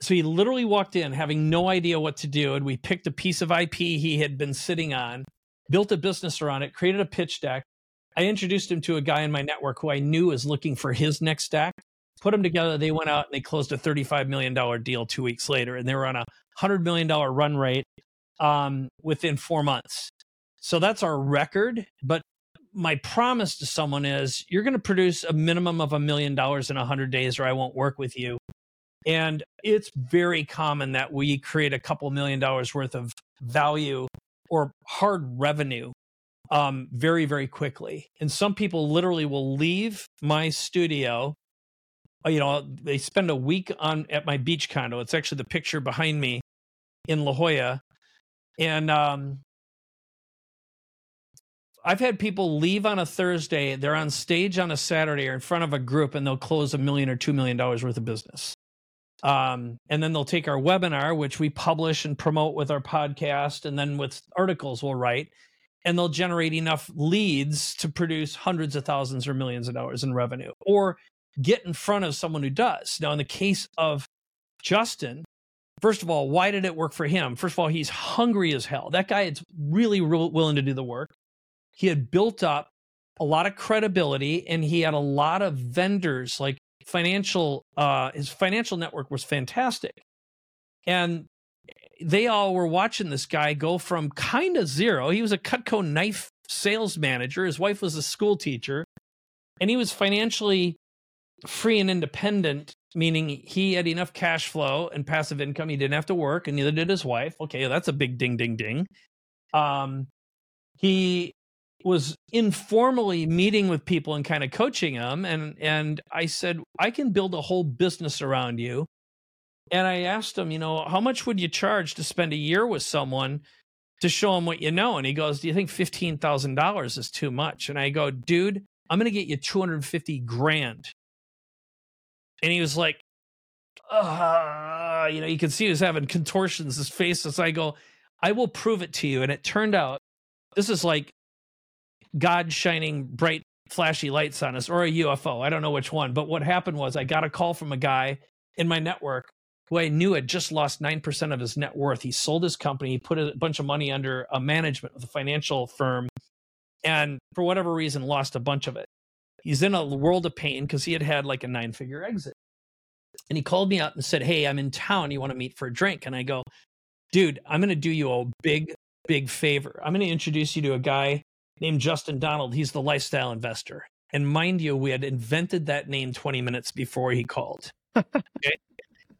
So he literally walked in having no idea what to do. And we picked a piece of IP he had been sitting on, built a business around it, created a pitch deck. I introduced him to a guy in my network who I knew was looking for his next stack. Put them together. They went out and they closed a $35 million deal two weeks later. And they were on a $100 million run rate um, within four months. So that's our record. But my promise to someone is you're going to produce a minimum of a million dollars in 100 days or I won't work with you. And it's very common that we create a couple million dollars worth of value or hard revenue um, very, very quickly. And some people literally will leave my studio. Uh, you know, they spend a week on at my beach condo. It's actually the picture behind me in La Jolla. And um, I've had people leave on a Thursday, they're on stage on a Saturday or in front of a group, and they'll close a million or two million dollars worth of business. Um, and then they'll take our webinar, which we publish and promote with our podcast, and then with articles we'll write, and they'll generate enough leads to produce hundreds of thousands or millions of dollars in revenue, or get in front of someone who does. Now, in the case of Justin, first of all, why did it work for him? First of all, he's hungry as hell. That guy is really willing to do the work. He had built up a lot of credibility and he had a lot of vendors like financial uh his financial network was fantastic and they all were watching this guy go from kind of zero he was a cutco knife sales manager his wife was a school teacher and he was financially free and independent meaning he had enough cash flow and passive income he didn't have to work and neither did his wife. Okay that's a big ding ding ding. Um he was informally meeting with people and kind of coaching them and and I said I can build a whole business around you. And I asked him you know how much would you charge to spend a year with someone to show him what you know? And he goes do you think $15,000 is too much? And I go dude I'm going to get you 250 grand and he was like uh, you know you can see he was having contortions his face as I go I will prove it to you and it turned out this is like God shining bright, flashy lights on us or a UFO. I don't know which one. But what happened was I got a call from a guy in my network who I knew had just lost 9% of his net worth. He sold his company, put a bunch of money under a management of a financial firm, and for whatever reason, lost a bunch of it. He's in a world of pain because he had had like a nine figure exit. And he called me up and said, Hey, I'm in town. You want to meet for a drink? And I go, Dude, I'm going to do you a big, big favor. I'm going to introduce you to a guy named Justin Donald. He's the lifestyle investor. And mind you, we had invented that name 20 minutes before he called. okay?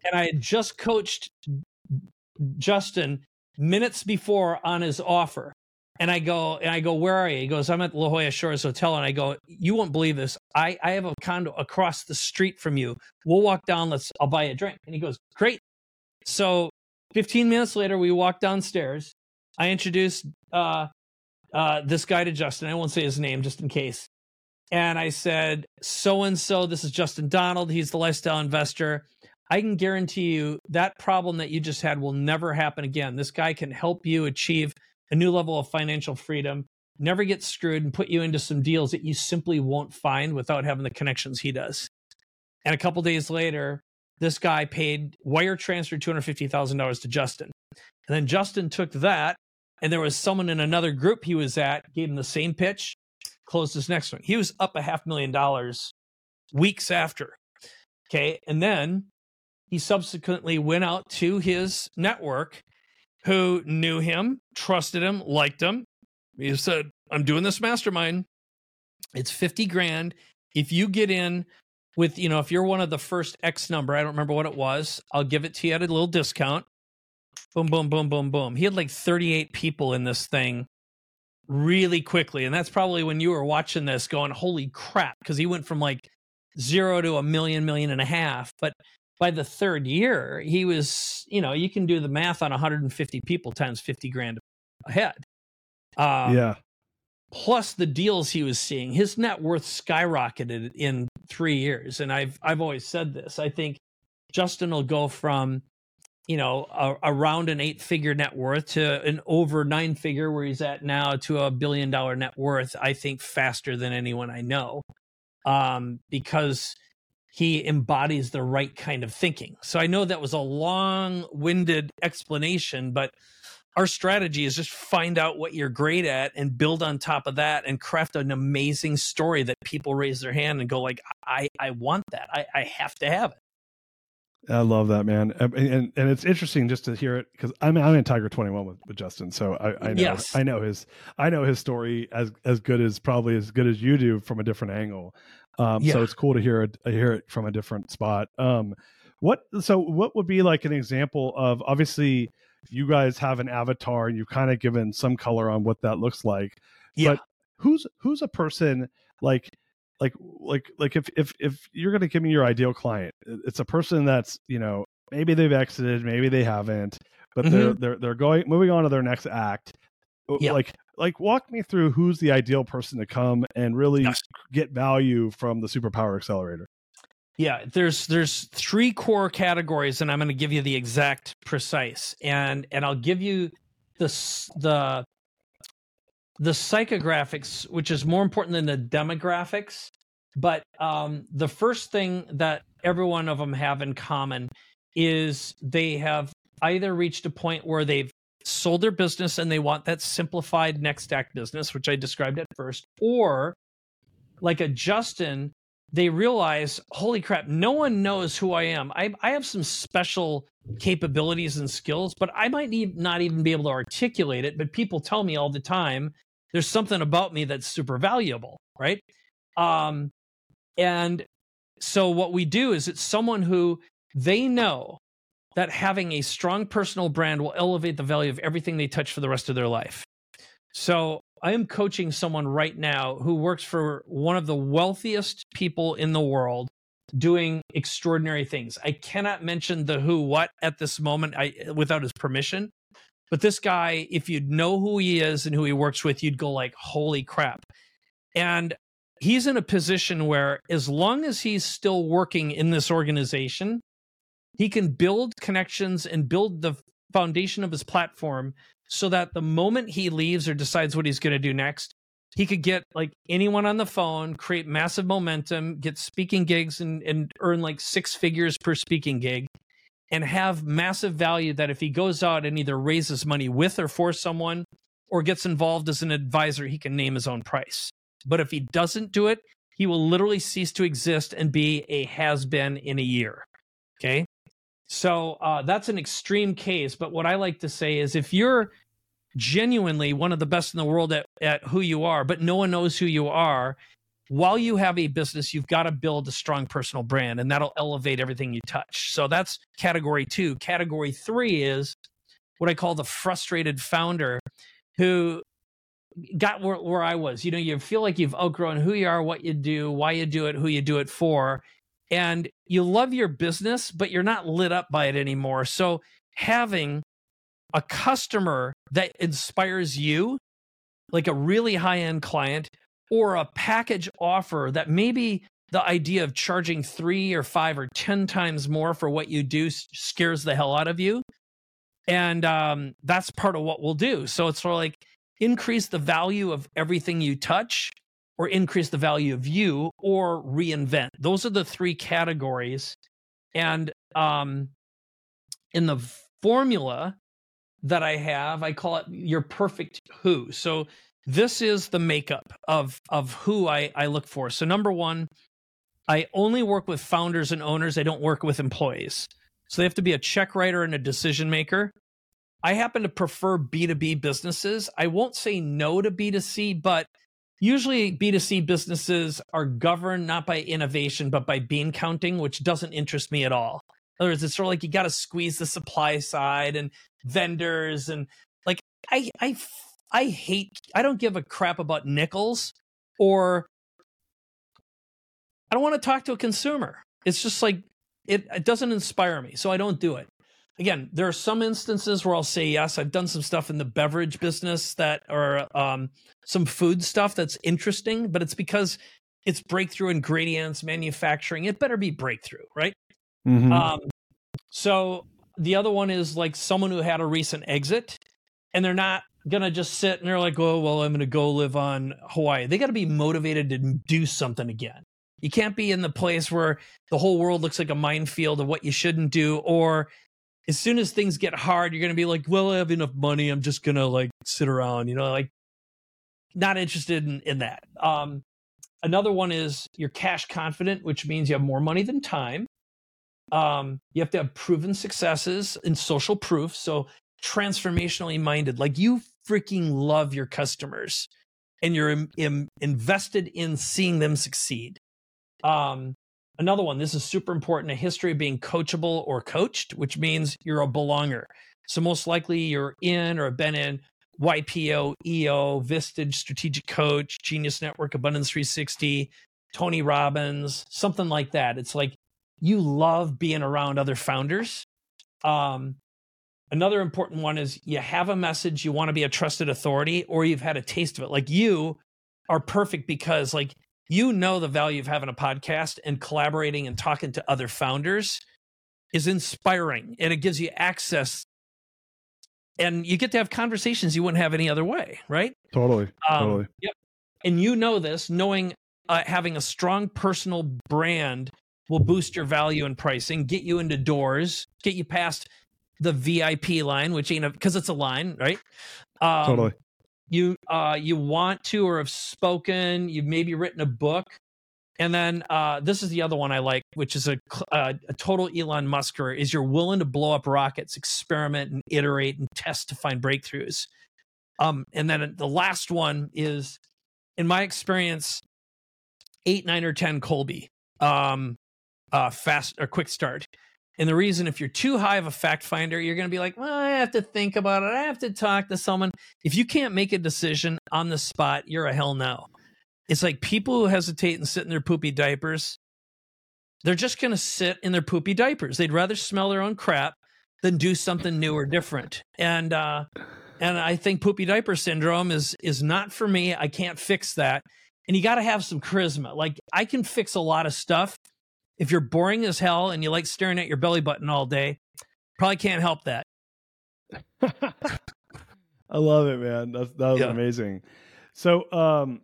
And I had just coached Justin minutes before on his offer. And I go, and I go, where are you? He goes, I'm at the La Jolla Shores Hotel. And I go, you won't believe this. I, I have a condo across the street from you. We'll walk down. Let's, I'll buy a drink. And he goes, great. So 15 minutes later, we walk downstairs. I introduced uh, uh, this guy to Justin. I won't say his name just in case. And I said, so and so, this is Justin Donald. He's the lifestyle investor. I can guarantee you that problem that you just had will never happen again. This guy can help you achieve a new level of financial freedom, never get screwed, and put you into some deals that you simply won't find without having the connections he does. And a couple days later, this guy paid wire transfer $250,000 to Justin. And then Justin took that and there was someone in another group he was at, gave him the same pitch, closed his next one. He was up a half million dollars weeks after. Okay. And then he subsequently went out to his network who knew him, trusted him, liked him. He said, I'm doing this mastermind. It's 50 grand. If you get in with, you know, if you're one of the first X number, I don't remember what it was, I'll give it to you at a little discount boom, boom, boom, boom, boom. He had like 38 people in this thing really quickly. And that's probably when you were watching this going, holy crap, because he went from like zero to a million, million and a half. But by the third year, he was, you know, you can do the math on 150 people times 50 grand ahead. Um, yeah. Plus the deals he was seeing, his net worth skyrocketed in three years. And I've I've always said this. I think Justin will go from you know, a, around an eight figure net worth to an over nine figure where he's at now to a billion dollar net worth, I think faster than anyone I know. Um, because he embodies the right kind of thinking. So I know that was a long winded explanation, but our strategy is just find out what you're great at and build on top of that and craft an amazing story that people raise their hand and go like, I, I want that. I, I have to have it. I love that man, and and, and it's interesting just to hear it because I'm I'm in Tiger 21 with, with Justin, so I, I know yes. I know his I know his story as as good as probably as good as you do from a different angle. Um, yeah. So it's cool to hear it hear it from a different spot. Um, what so what would be like an example of obviously you guys have an avatar and you've kind of given some color on what that looks like. Yeah. But who's who's a person like like like like if if if you're going to give me your ideal client it's a person that's you know maybe they've exited maybe they haven't but mm-hmm. they're they're they're going moving on to their next act yeah. like like walk me through who's the ideal person to come and really yes. get value from the superpower accelerator yeah there's there's three core categories and i'm going to give you the exact precise and and i'll give you the the the psychographics, which is more important than the demographics. But um, the first thing that every one of them have in common is they have either reached a point where they've sold their business and they want that simplified next act business, which I described at first, or like a Justin, they realize, holy crap, no one knows who I am. I, I have some special capabilities and skills, but I might need, not even be able to articulate it. But people tell me all the time there's something about me that's super valuable, right? Um, and so what we do is it's someone who they know that having a strong personal brand will elevate the value of everything they touch for the rest of their life. So I am coaching someone right now who works for one of the wealthiest people in the world doing extraordinary things. I cannot mention the who what at this moment I without his permission, but this guy, if you'd know who he is and who he works with, you'd go like, holy crap. And he's in a position where as long as he's still working in this organization, he can build connections and build the foundation of his platform so that the moment he leaves or decides what he's going to do next, he could get like anyone on the phone, create massive momentum, get speaking gigs and, and earn like six figures per speaking gig and have massive value that if he goes out and either raises money with or for someone or gets involved as an advisor, he can name his own price. But if he doesn't do it, he will literally cease to exist and be a has been in a year. Okay. So uh, that's an extreme case. But what I like to say is if you're genuinely one of the best in the world at, at who you are, but no one knows who you are, while you have a business, you've got to build a strong personal brand and that'll elevate everything you touch. So that's category two. Category three is what I call the frustrated founder who got where, where I was. You know, you feel like you've outgrown who you are, what you do, why you do it, who you do it for. And you love your business, but you're not lit up by it anymore. So having a customer that inspires you, like a really high end client or a package offer that maybe the idea of charging three or five or 10 times more for what you do scares the hell out of you. And um, that's part of what we'll do. So it's sort of like increase the value of everything you touch or increase the value of you or reinvent. Those are the three categories. And um, in the formula that I have, I call it your perfect who. So this is the makeup of of who I, I look for. So number one, I only work with founders and owners. I don't work with employees. So they have to be a check writer and a decision maker. I happen to prefer B2B businesses. I won't say no to B2C, but usually B2C businesses are governed not by innovation, but by bean counting, which doesn't interest me at all. In other words, it's sort of like you got to squeeze the supply side and vendors and like I I I hate, I don't give a crap about nickels or I don't want to talk to a consumer. It's just like, it, it doesn't inspire me. So I don't do it. Again, there are some instances where I'll say yes. I've done some stuff in the beverage business that are um, some food stuff that's interesting, but it's because it's breakthrough ingredients, manufacturing. It better be breakthrough, right? Mm-hmm. Um, so the other one is like someone who had a recent exit and they're not gonna just sit and they're like, oh well, I'm gonna go live on Hawaii. They got to be motivated to do something again. You can't be in the place where the whole world looks like a minefield of what you shouldn't do, or as soon as things get hard, you're gonna be like, well, I have enough money, I'm just gonna like sit around, you know, like not interested in, in that. Um, another one is you're cash confident, which means you have more money than time. Um, you have to have proven successes and social proof. So transformationally minded, like you freaking love your customers and you're Im- Im- invested in seeing them succeed. Um, another one, this is super important a history of being coachable or coached, which means you're a belonger. So, most likely you're in or have been in YPO, EO, Vistage, Strategic Coach, Genius Network, Abundance 360, Tony Robbins, something like that. It's like you love being around other founders. Um, Another important one is you have a message, you want to be a trusted authority, or you've had a taste of it. Like you are perfect because like you know the value of having a podcast and collaborating and talking to other founders is inspiring and it gives you access and you get to have conversations you wouldn't have any other way, right? Totally. Um, totally. Yep. And you know this, knowing uh, having a strong personal brand will boost your value and pricing, get you into doors, get you past the VIP line, which ain't because it's a line, right? Um, totally. You uh, you want to or have spoken. You've maybe written a book, and then uh, this is the other one I like, which is a, a, a total Elon Musker. Is you're willing to blow up rockets, experiment and iterate and test to find breakthroughs. Um, and then the last one is, in my experience, eight, nine, or ten Kolbe, Um, uh, fast or quick start. And the reason, if you're too high of a fact finder, you're going to be like, well, I have to think about it. I have to talk to someone. If you can't make a decision on the spot, you're a hell no. It's like people who hesitate and sit in their poopy diapers, they're just going to sit in their poopy diapers. They'd rather smell their own crap than do something new or different. And, uh, and I think poopy diaper syndrome is is not for me. I can't fix that. And you got to have some charisma. Like I can fix a lot of stuff, if you're boring as hell and you like staring at your belly button all day, probably can't help that. *laughs* I love it, man. That's that was yeah. amazing. So, um,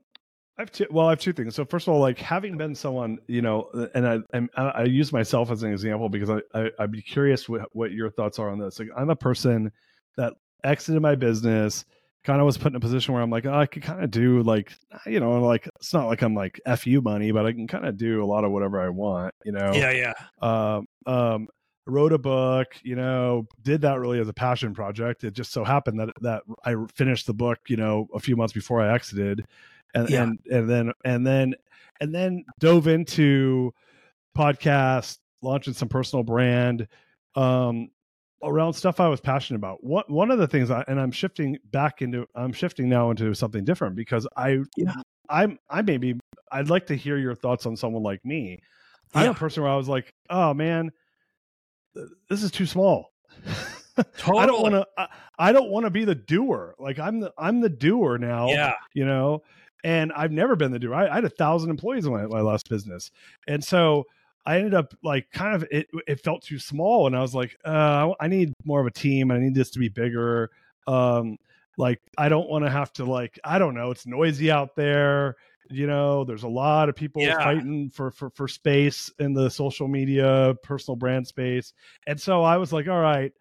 I have two. Well, I have two things. So, first of all, like having been someone, you know, and I I, I use myself as an example because I, I would be curious what what your thoughts are on this. Like, I'm a person that exited my business kind of was put in a position where I'm like, oh, I could kind of do like, you know, like it's not like I'm like fu money, but I can kind of do a lot of whatever I want, you know. Yeah, yeah. Um, um, wrote a book, you know, did that really as a passion project. It just so happened that that I finished the book, you know, a few months before I exited, and yeah. and and then and then and then dove into podcast, launching some personal brand. Um, around stuff I was passionate about. One one of the things I and I'm shifting back into I'm shifting now into something different because I yeah. I'm I maybe I'd like to hear your thoughts on someone like me. I'm a person where I was like, oh man, this is too small. Totally. *laughs* I don't want to. I, I, don't want to be the doer. Like I'm the I'm the doer now. Yeah. You know, and I've never been the doer. I, I had a thousand employees in my, my last business, and so I ended up like kind of it it felt too small and I was like uh, I need more of a team I need this to be bigger um like I don't want to have to like I don't know it's noisy out there you know there's a lot of people yeah. fighting for, for for space in the social media personal brand space and so I was like all right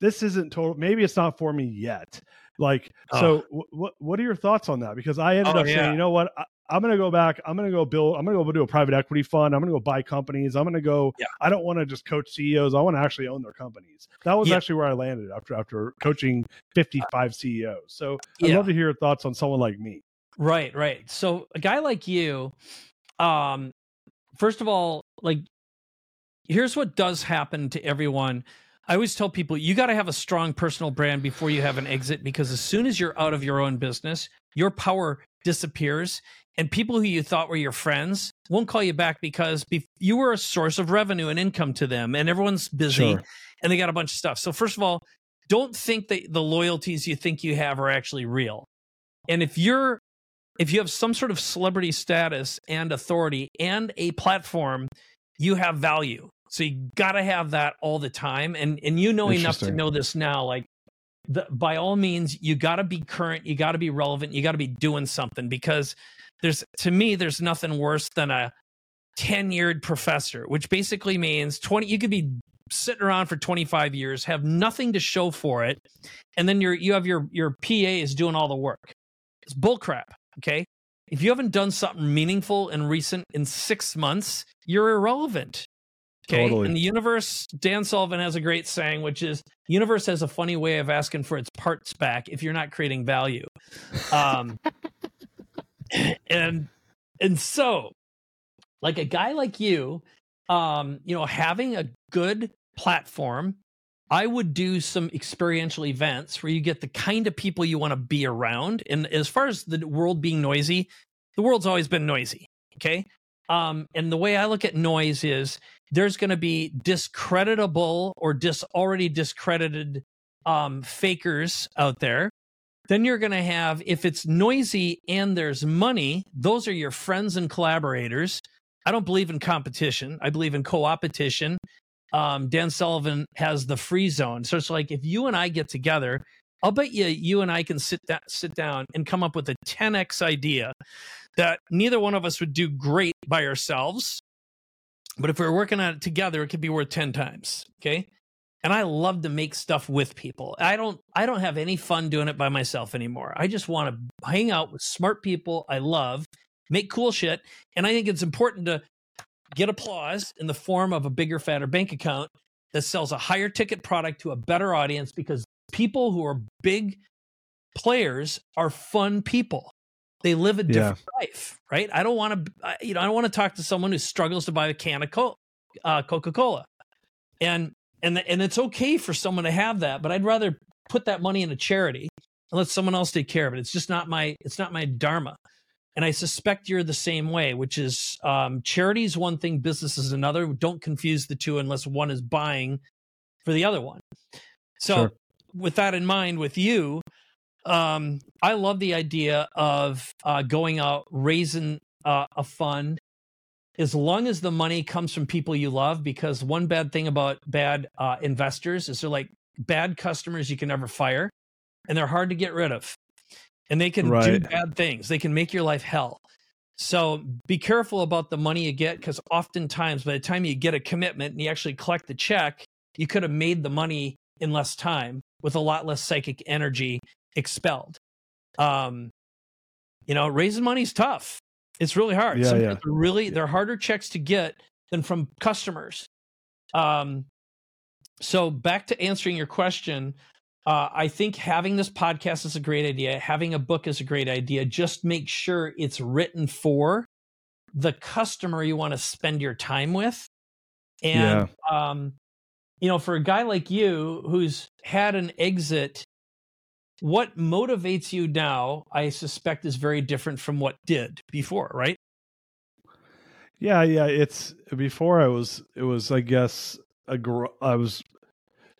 this isn't total maybe it's not for me yet like oh. so what what are your thoughts on that because I ended oh, up yeah. saying you know what I'm going to go back. I'm going to go build. I'm going to go do a private equity fund. I'm going to go buy companies. I'm going to go. Yeah. I don't want to just coach CEOs. I want to actually own their companies. That was yeah. actually where I landed after after coaching 55 CEOs. So I'd love to hear your thoughts on someone like me. Right, right. So a guy like you, um, first of all, like here's what does happen to everyone. I always tell people you got to have a strong personal brand before you have an exit because as soon as you're out of your own business, your power disappears and people who you thought were your friends won't call you back because you were a source of revenue and income to them and everyone's busy sure. and they got a bunch of stuff. So first of all don't think that the loyalties you think you have are actually real. And if you're if you have some sort of celebrity status and authority and a platform you have value So you got to have that all the time. And and you know enough to know this now. Like, the, by all means, you got to be current. You got to be relevant. You got to be doing something because there's to me there's nothing worse than a tenured professor, which basically means 20 you could be sitting around for 25 years, have nothing to show for it, and then you're you have your your PA is doing all the work. It's bullcrap. Okay. If you haven't done something meaningful and recent in six months, you're irrelevant. Okay. Totally. And the universe, Dan Sullivan has a great saying, which is universe has a funny way of asking for its parts back if you're not creating value. Um, *laughs* and and so like a guy like you um you know having a good platform i would do some experiential events where you get the kind of people you want to be around and as far as the world being noisy the world's always been noisy okay um and the way i look at noise is there's going to be discreditable or dis already discredited um fakers out there then you're going to have, if it's noisy and there's money, those are your friends and collaborators. I don't believe in competition. I believe in co-opetition. Um, Dan Sullivan has the free zone. So it's like if you and I get together, I'll bet you you and I can sit da- sit down and come up with a 10x idea that neither one of us would do great by ourselves. But if we we're working on it together, it could be worth 10 times. Okay and I love to make stuff with people. I don't I don't have any fun doing it by myself anymore. I just want to hang out with smart people I love, make cool shit, and I think it's important to get applause in the form of a bigger fatter bank account that sells a higher ticket product to a better audience because people who are big players are fun people. They live a different yeah. life, right? I don't want to, you know, I don't want to talk to someone who struggles to buy a can of uh, Coca Cola. And and the, and it's okay for someone to have that but i'd rather put that money in a charity and let someone else take care of it it's just not my it's not my dharma and i suspect you're the same way which is um, charity is one thing business is another don't confuse the two unless one is buying for the other one so sure. with that in mind with you um, i love the idea of uh, going out raising uh, a fund. As long as the money comes from people you love because one bad thing about bad uh, investors is they're like bad customers you can never fire and they're hard to get rid of. And they can right. do bad things. They can make your life hell. So be careful about the money you get because oftentimes by the time you get a commitment and you actually collect the check you could have made the money in less time with a lot less psychic energy expelled um you know raising money's tough it's really hard. Yeah, yeah. really they're harder checks to get than from customers. Um, so back to answering your question, uh, I think having this podcast is a great idea. Having a book is a great idea. Just make sure it's written for the customer you want to spend your time with. And yeah. um, you know, for a guy like you who's had an exit what motivates you now, I suspect, is very different from what did before, right? Yeah, yeah. It's before I was, it was, I guess, a gr- I was,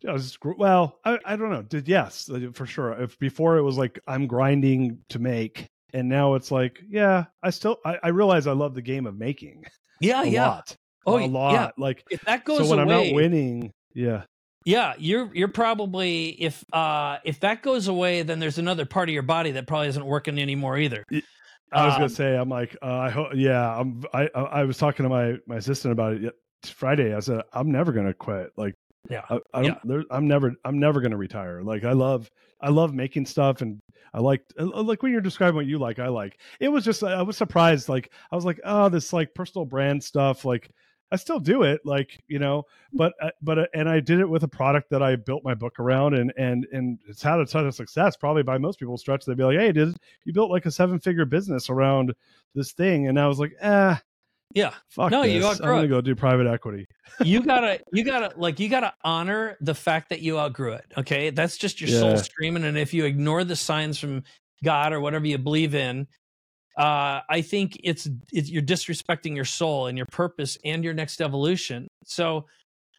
I was, well, I, I don't know. Did yes, for sure. If before it was like I'm grinding to make, and now it's like, yeah, I still, I, I realize I love the game of making. Yeah, yeah. Lot, oh, a lot. Yeah. Like if that goes so when away, I'm not winning, yeah. Yeah, you're you're probably if uh if that goes away, then there's another part of your body that probably isn't working anymore either. I was um, gonna say, I'm like, uh, I hope, yeah, I'm. I I was talking to my my assistant about it Friday. I said, I'm never gonna quit. Like, yeah, I, I yeah. There, I'm never, I'm never gonna retire. Like, I love, I love making stuff, and I like, uh, like when you're describing what you like, I like. It was just, I was surprised. Like, I was like, oh, this like personal brand stuff, like I still do it, like you know, but uh, but uh, and I did it with a product that I built my book around, and and and it's had a ton of success. Probably by most people's stretch, they'd be like, "Hey, did you built like a seven figure business around this thing?" And I was like, "Ah, yeah, fuck no, this. you I'm gonna go do private equity." you *laughs* gotta, you gotta, like, you gotta honor the fact that you outgrew it. Okay, that's just your yeah. soul screaming, and if you ignore the signs from God or whatever you believe in, uh, I think it's, it's you're disrespecting your soul and your purpose and your next evolution. So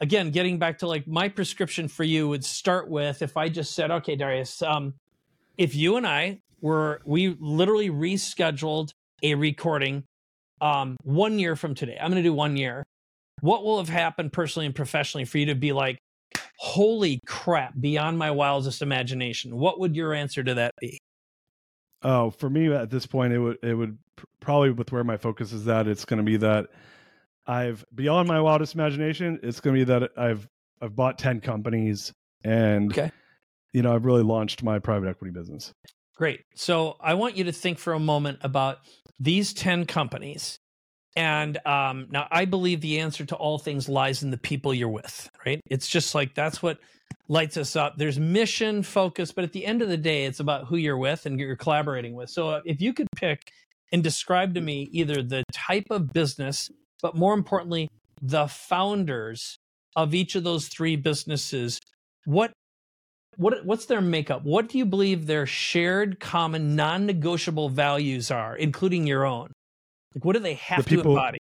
again, getting back to like my prescription for you would start with if I just said, okay, Darius, um, if you and I were we literally rescheduled a recording um, one year from today. I'm going to do one year. what will have happened personally and professionally for you to be like, holy crap, beyond my wildest imagination? What would your answer to that be? Oh, for me at this point, it would it would probably with where my focus is at, it's going to be that I've beyond my wildest imagination. It's going to be that I've I've bought ten companies and okay. you know I've really launched my private equity business. Great. So I want you to think for a moment about these ten companies and um, now I believe the answer to all things lies in the people you're with, right? It's just like that's what lights us up. There's mission focus, but at the end of the day, it's about who you're with and you're collaborating with. So uh, if you could pick and describe to me either the type of business, but more importantly, the founders of each of those three businesses, what what what's their makeup? What do you believe their shared, common, non-negotiable values are, including your own? Like, what do they have the people, to embody?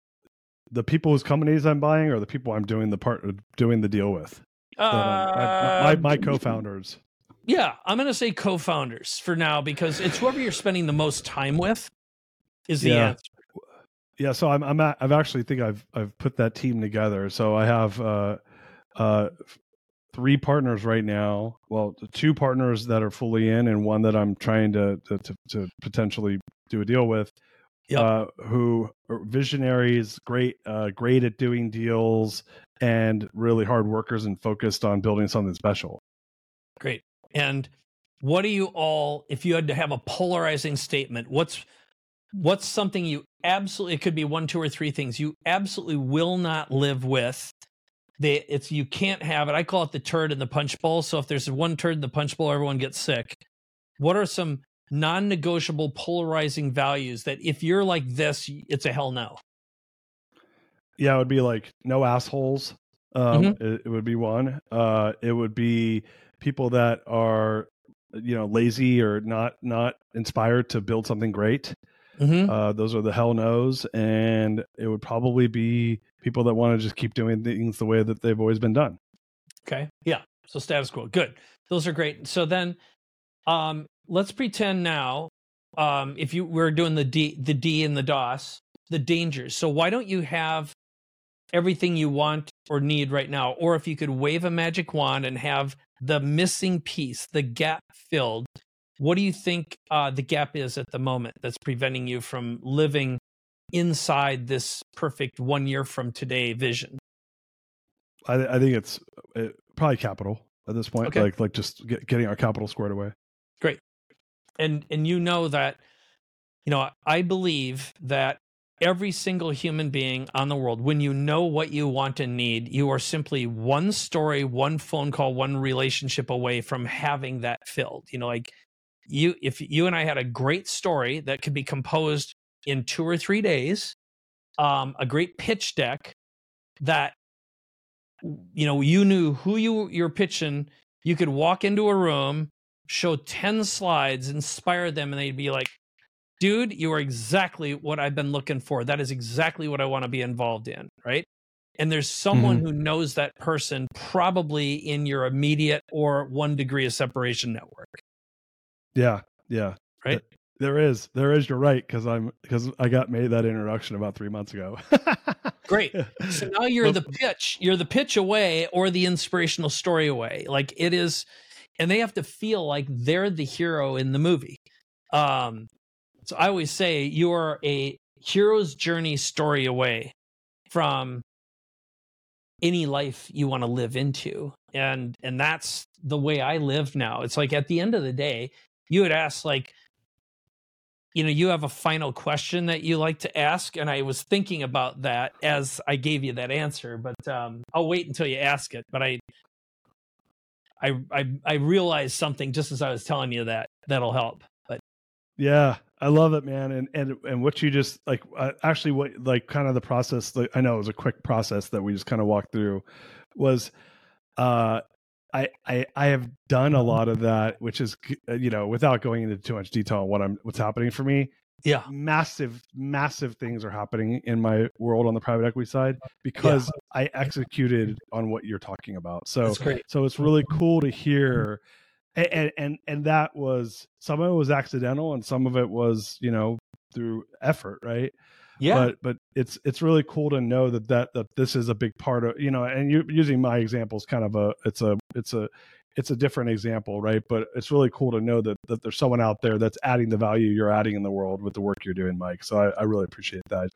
The people whose companies I'm buying, or the people I'm doing the part doing the deal with. Uh, I, my, my co-founders. Yeah, I'm going to say co-founders for now because it's whoever you're spending the most time with is the yeah. answer. Yeah, so I'm I'm at, I've actually think I've I've put that team together. So I have uh uh three partners right now. Well, two partners that are fully in, and one that I'm trying to, to, to potentially do a deal with yep. uh, who are visionaries, great, uh, great at doing deals, and really hard workers and focused on building something special. Great. And what do you all, if you had to have a polarizing statement, what's what's something you absolutely it could be one, two, or three things you absolutely will not live with. They, it's you can't have it. I call it the turd in the punch bowl. So if there's one turd in the punch bowl, everyone gets sick. What are some non-negotiable polarizing values that if you're like this it's a hell no. Yeah it would be like no assholes um mm-hmm. it, it, would be one. Uh it would be people that are you know lazy or not not inspired to build something great. Mm-hmm. uh those are the hell no's and it would probably be people that want to just keep doing things the way that they've always been done. Okay yeah so status quo good. Those are great. So then um let's pretend now um, if you we're doing the D, the D and the DOS, the dangers. So why don't you have everything you want or need right now? Or if you could wave a magic wand and have the missing piece, the gap filled, what do you think uh, the gap is at the moment that's preventing you from living inside this perfect one year from today vision? I, I think it's it, uh, probably capital at this point, okay. like like just get, getting our capital squared away. And and you know that you know i believe that every single human being on the world when you know what you want and need you are simply one story one phone call one relationship away from having that filled. You know like you if you and i had a great story that could be composed in two or three days um, a great pitch deck that you know you knew who you you're pitching you could walk into a room show 10 slides, inspire them, and they'd be like, dude, you are exactly what I've been looking for. That is exactly what I want to be involved in. Right. And there's someone mm-hmm. who knows that person probably in your immediate or one degree of separation network. Yeah. Yeah. Right. There is, there is. You're right, because I'm because I got made that introduction about three months ago. Great. *laughs* So now you're the pitch. You're the pitch away, or the inspirational story away. Like it is and they have to feel like they're the hero in the movie. Um, so I always say you are a hero's journey story away from any life you want to live into and and that's the way i live now it's like at the end of the day you would ask like you know you have a final question that you like to ask and i was thinking about that as i gave you that answer but um, i'll wait until you ask it but i I, I I realized something just as I was telling you that that'll help. But yeah, I love it, man. And and and what you just like uh, actually what like kind of the process. Like, I know it was a quick process that we just kind of walked through. Was uh I, I I have done a lot of that, which is uh, you know without going into too much detail on what I'm what's happening for me yeah massive massive things are happening in my world on the private equity side because yeah. i executed on what you're talking about so so it's really cool to hear and, and and that was some of it was accidental and some of it was you know through effort, right? Yeah. But but it's it's really cool to know that that that this is a big part of you know, and you using my example is kind of a it's a it's a it's a different example, right? But it's really cool to know that that there's someone out there that's adding the value you're adding in the world with the work you're doing, Mike. So I, I really appreciate that.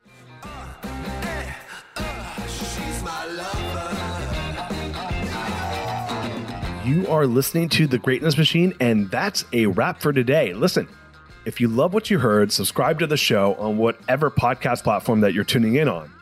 You are listening to The Greatness Machine, and that's a wrap for today. Listen, if you love what you heard, subscribe to the show on whatever podcast platform that you're tuning in on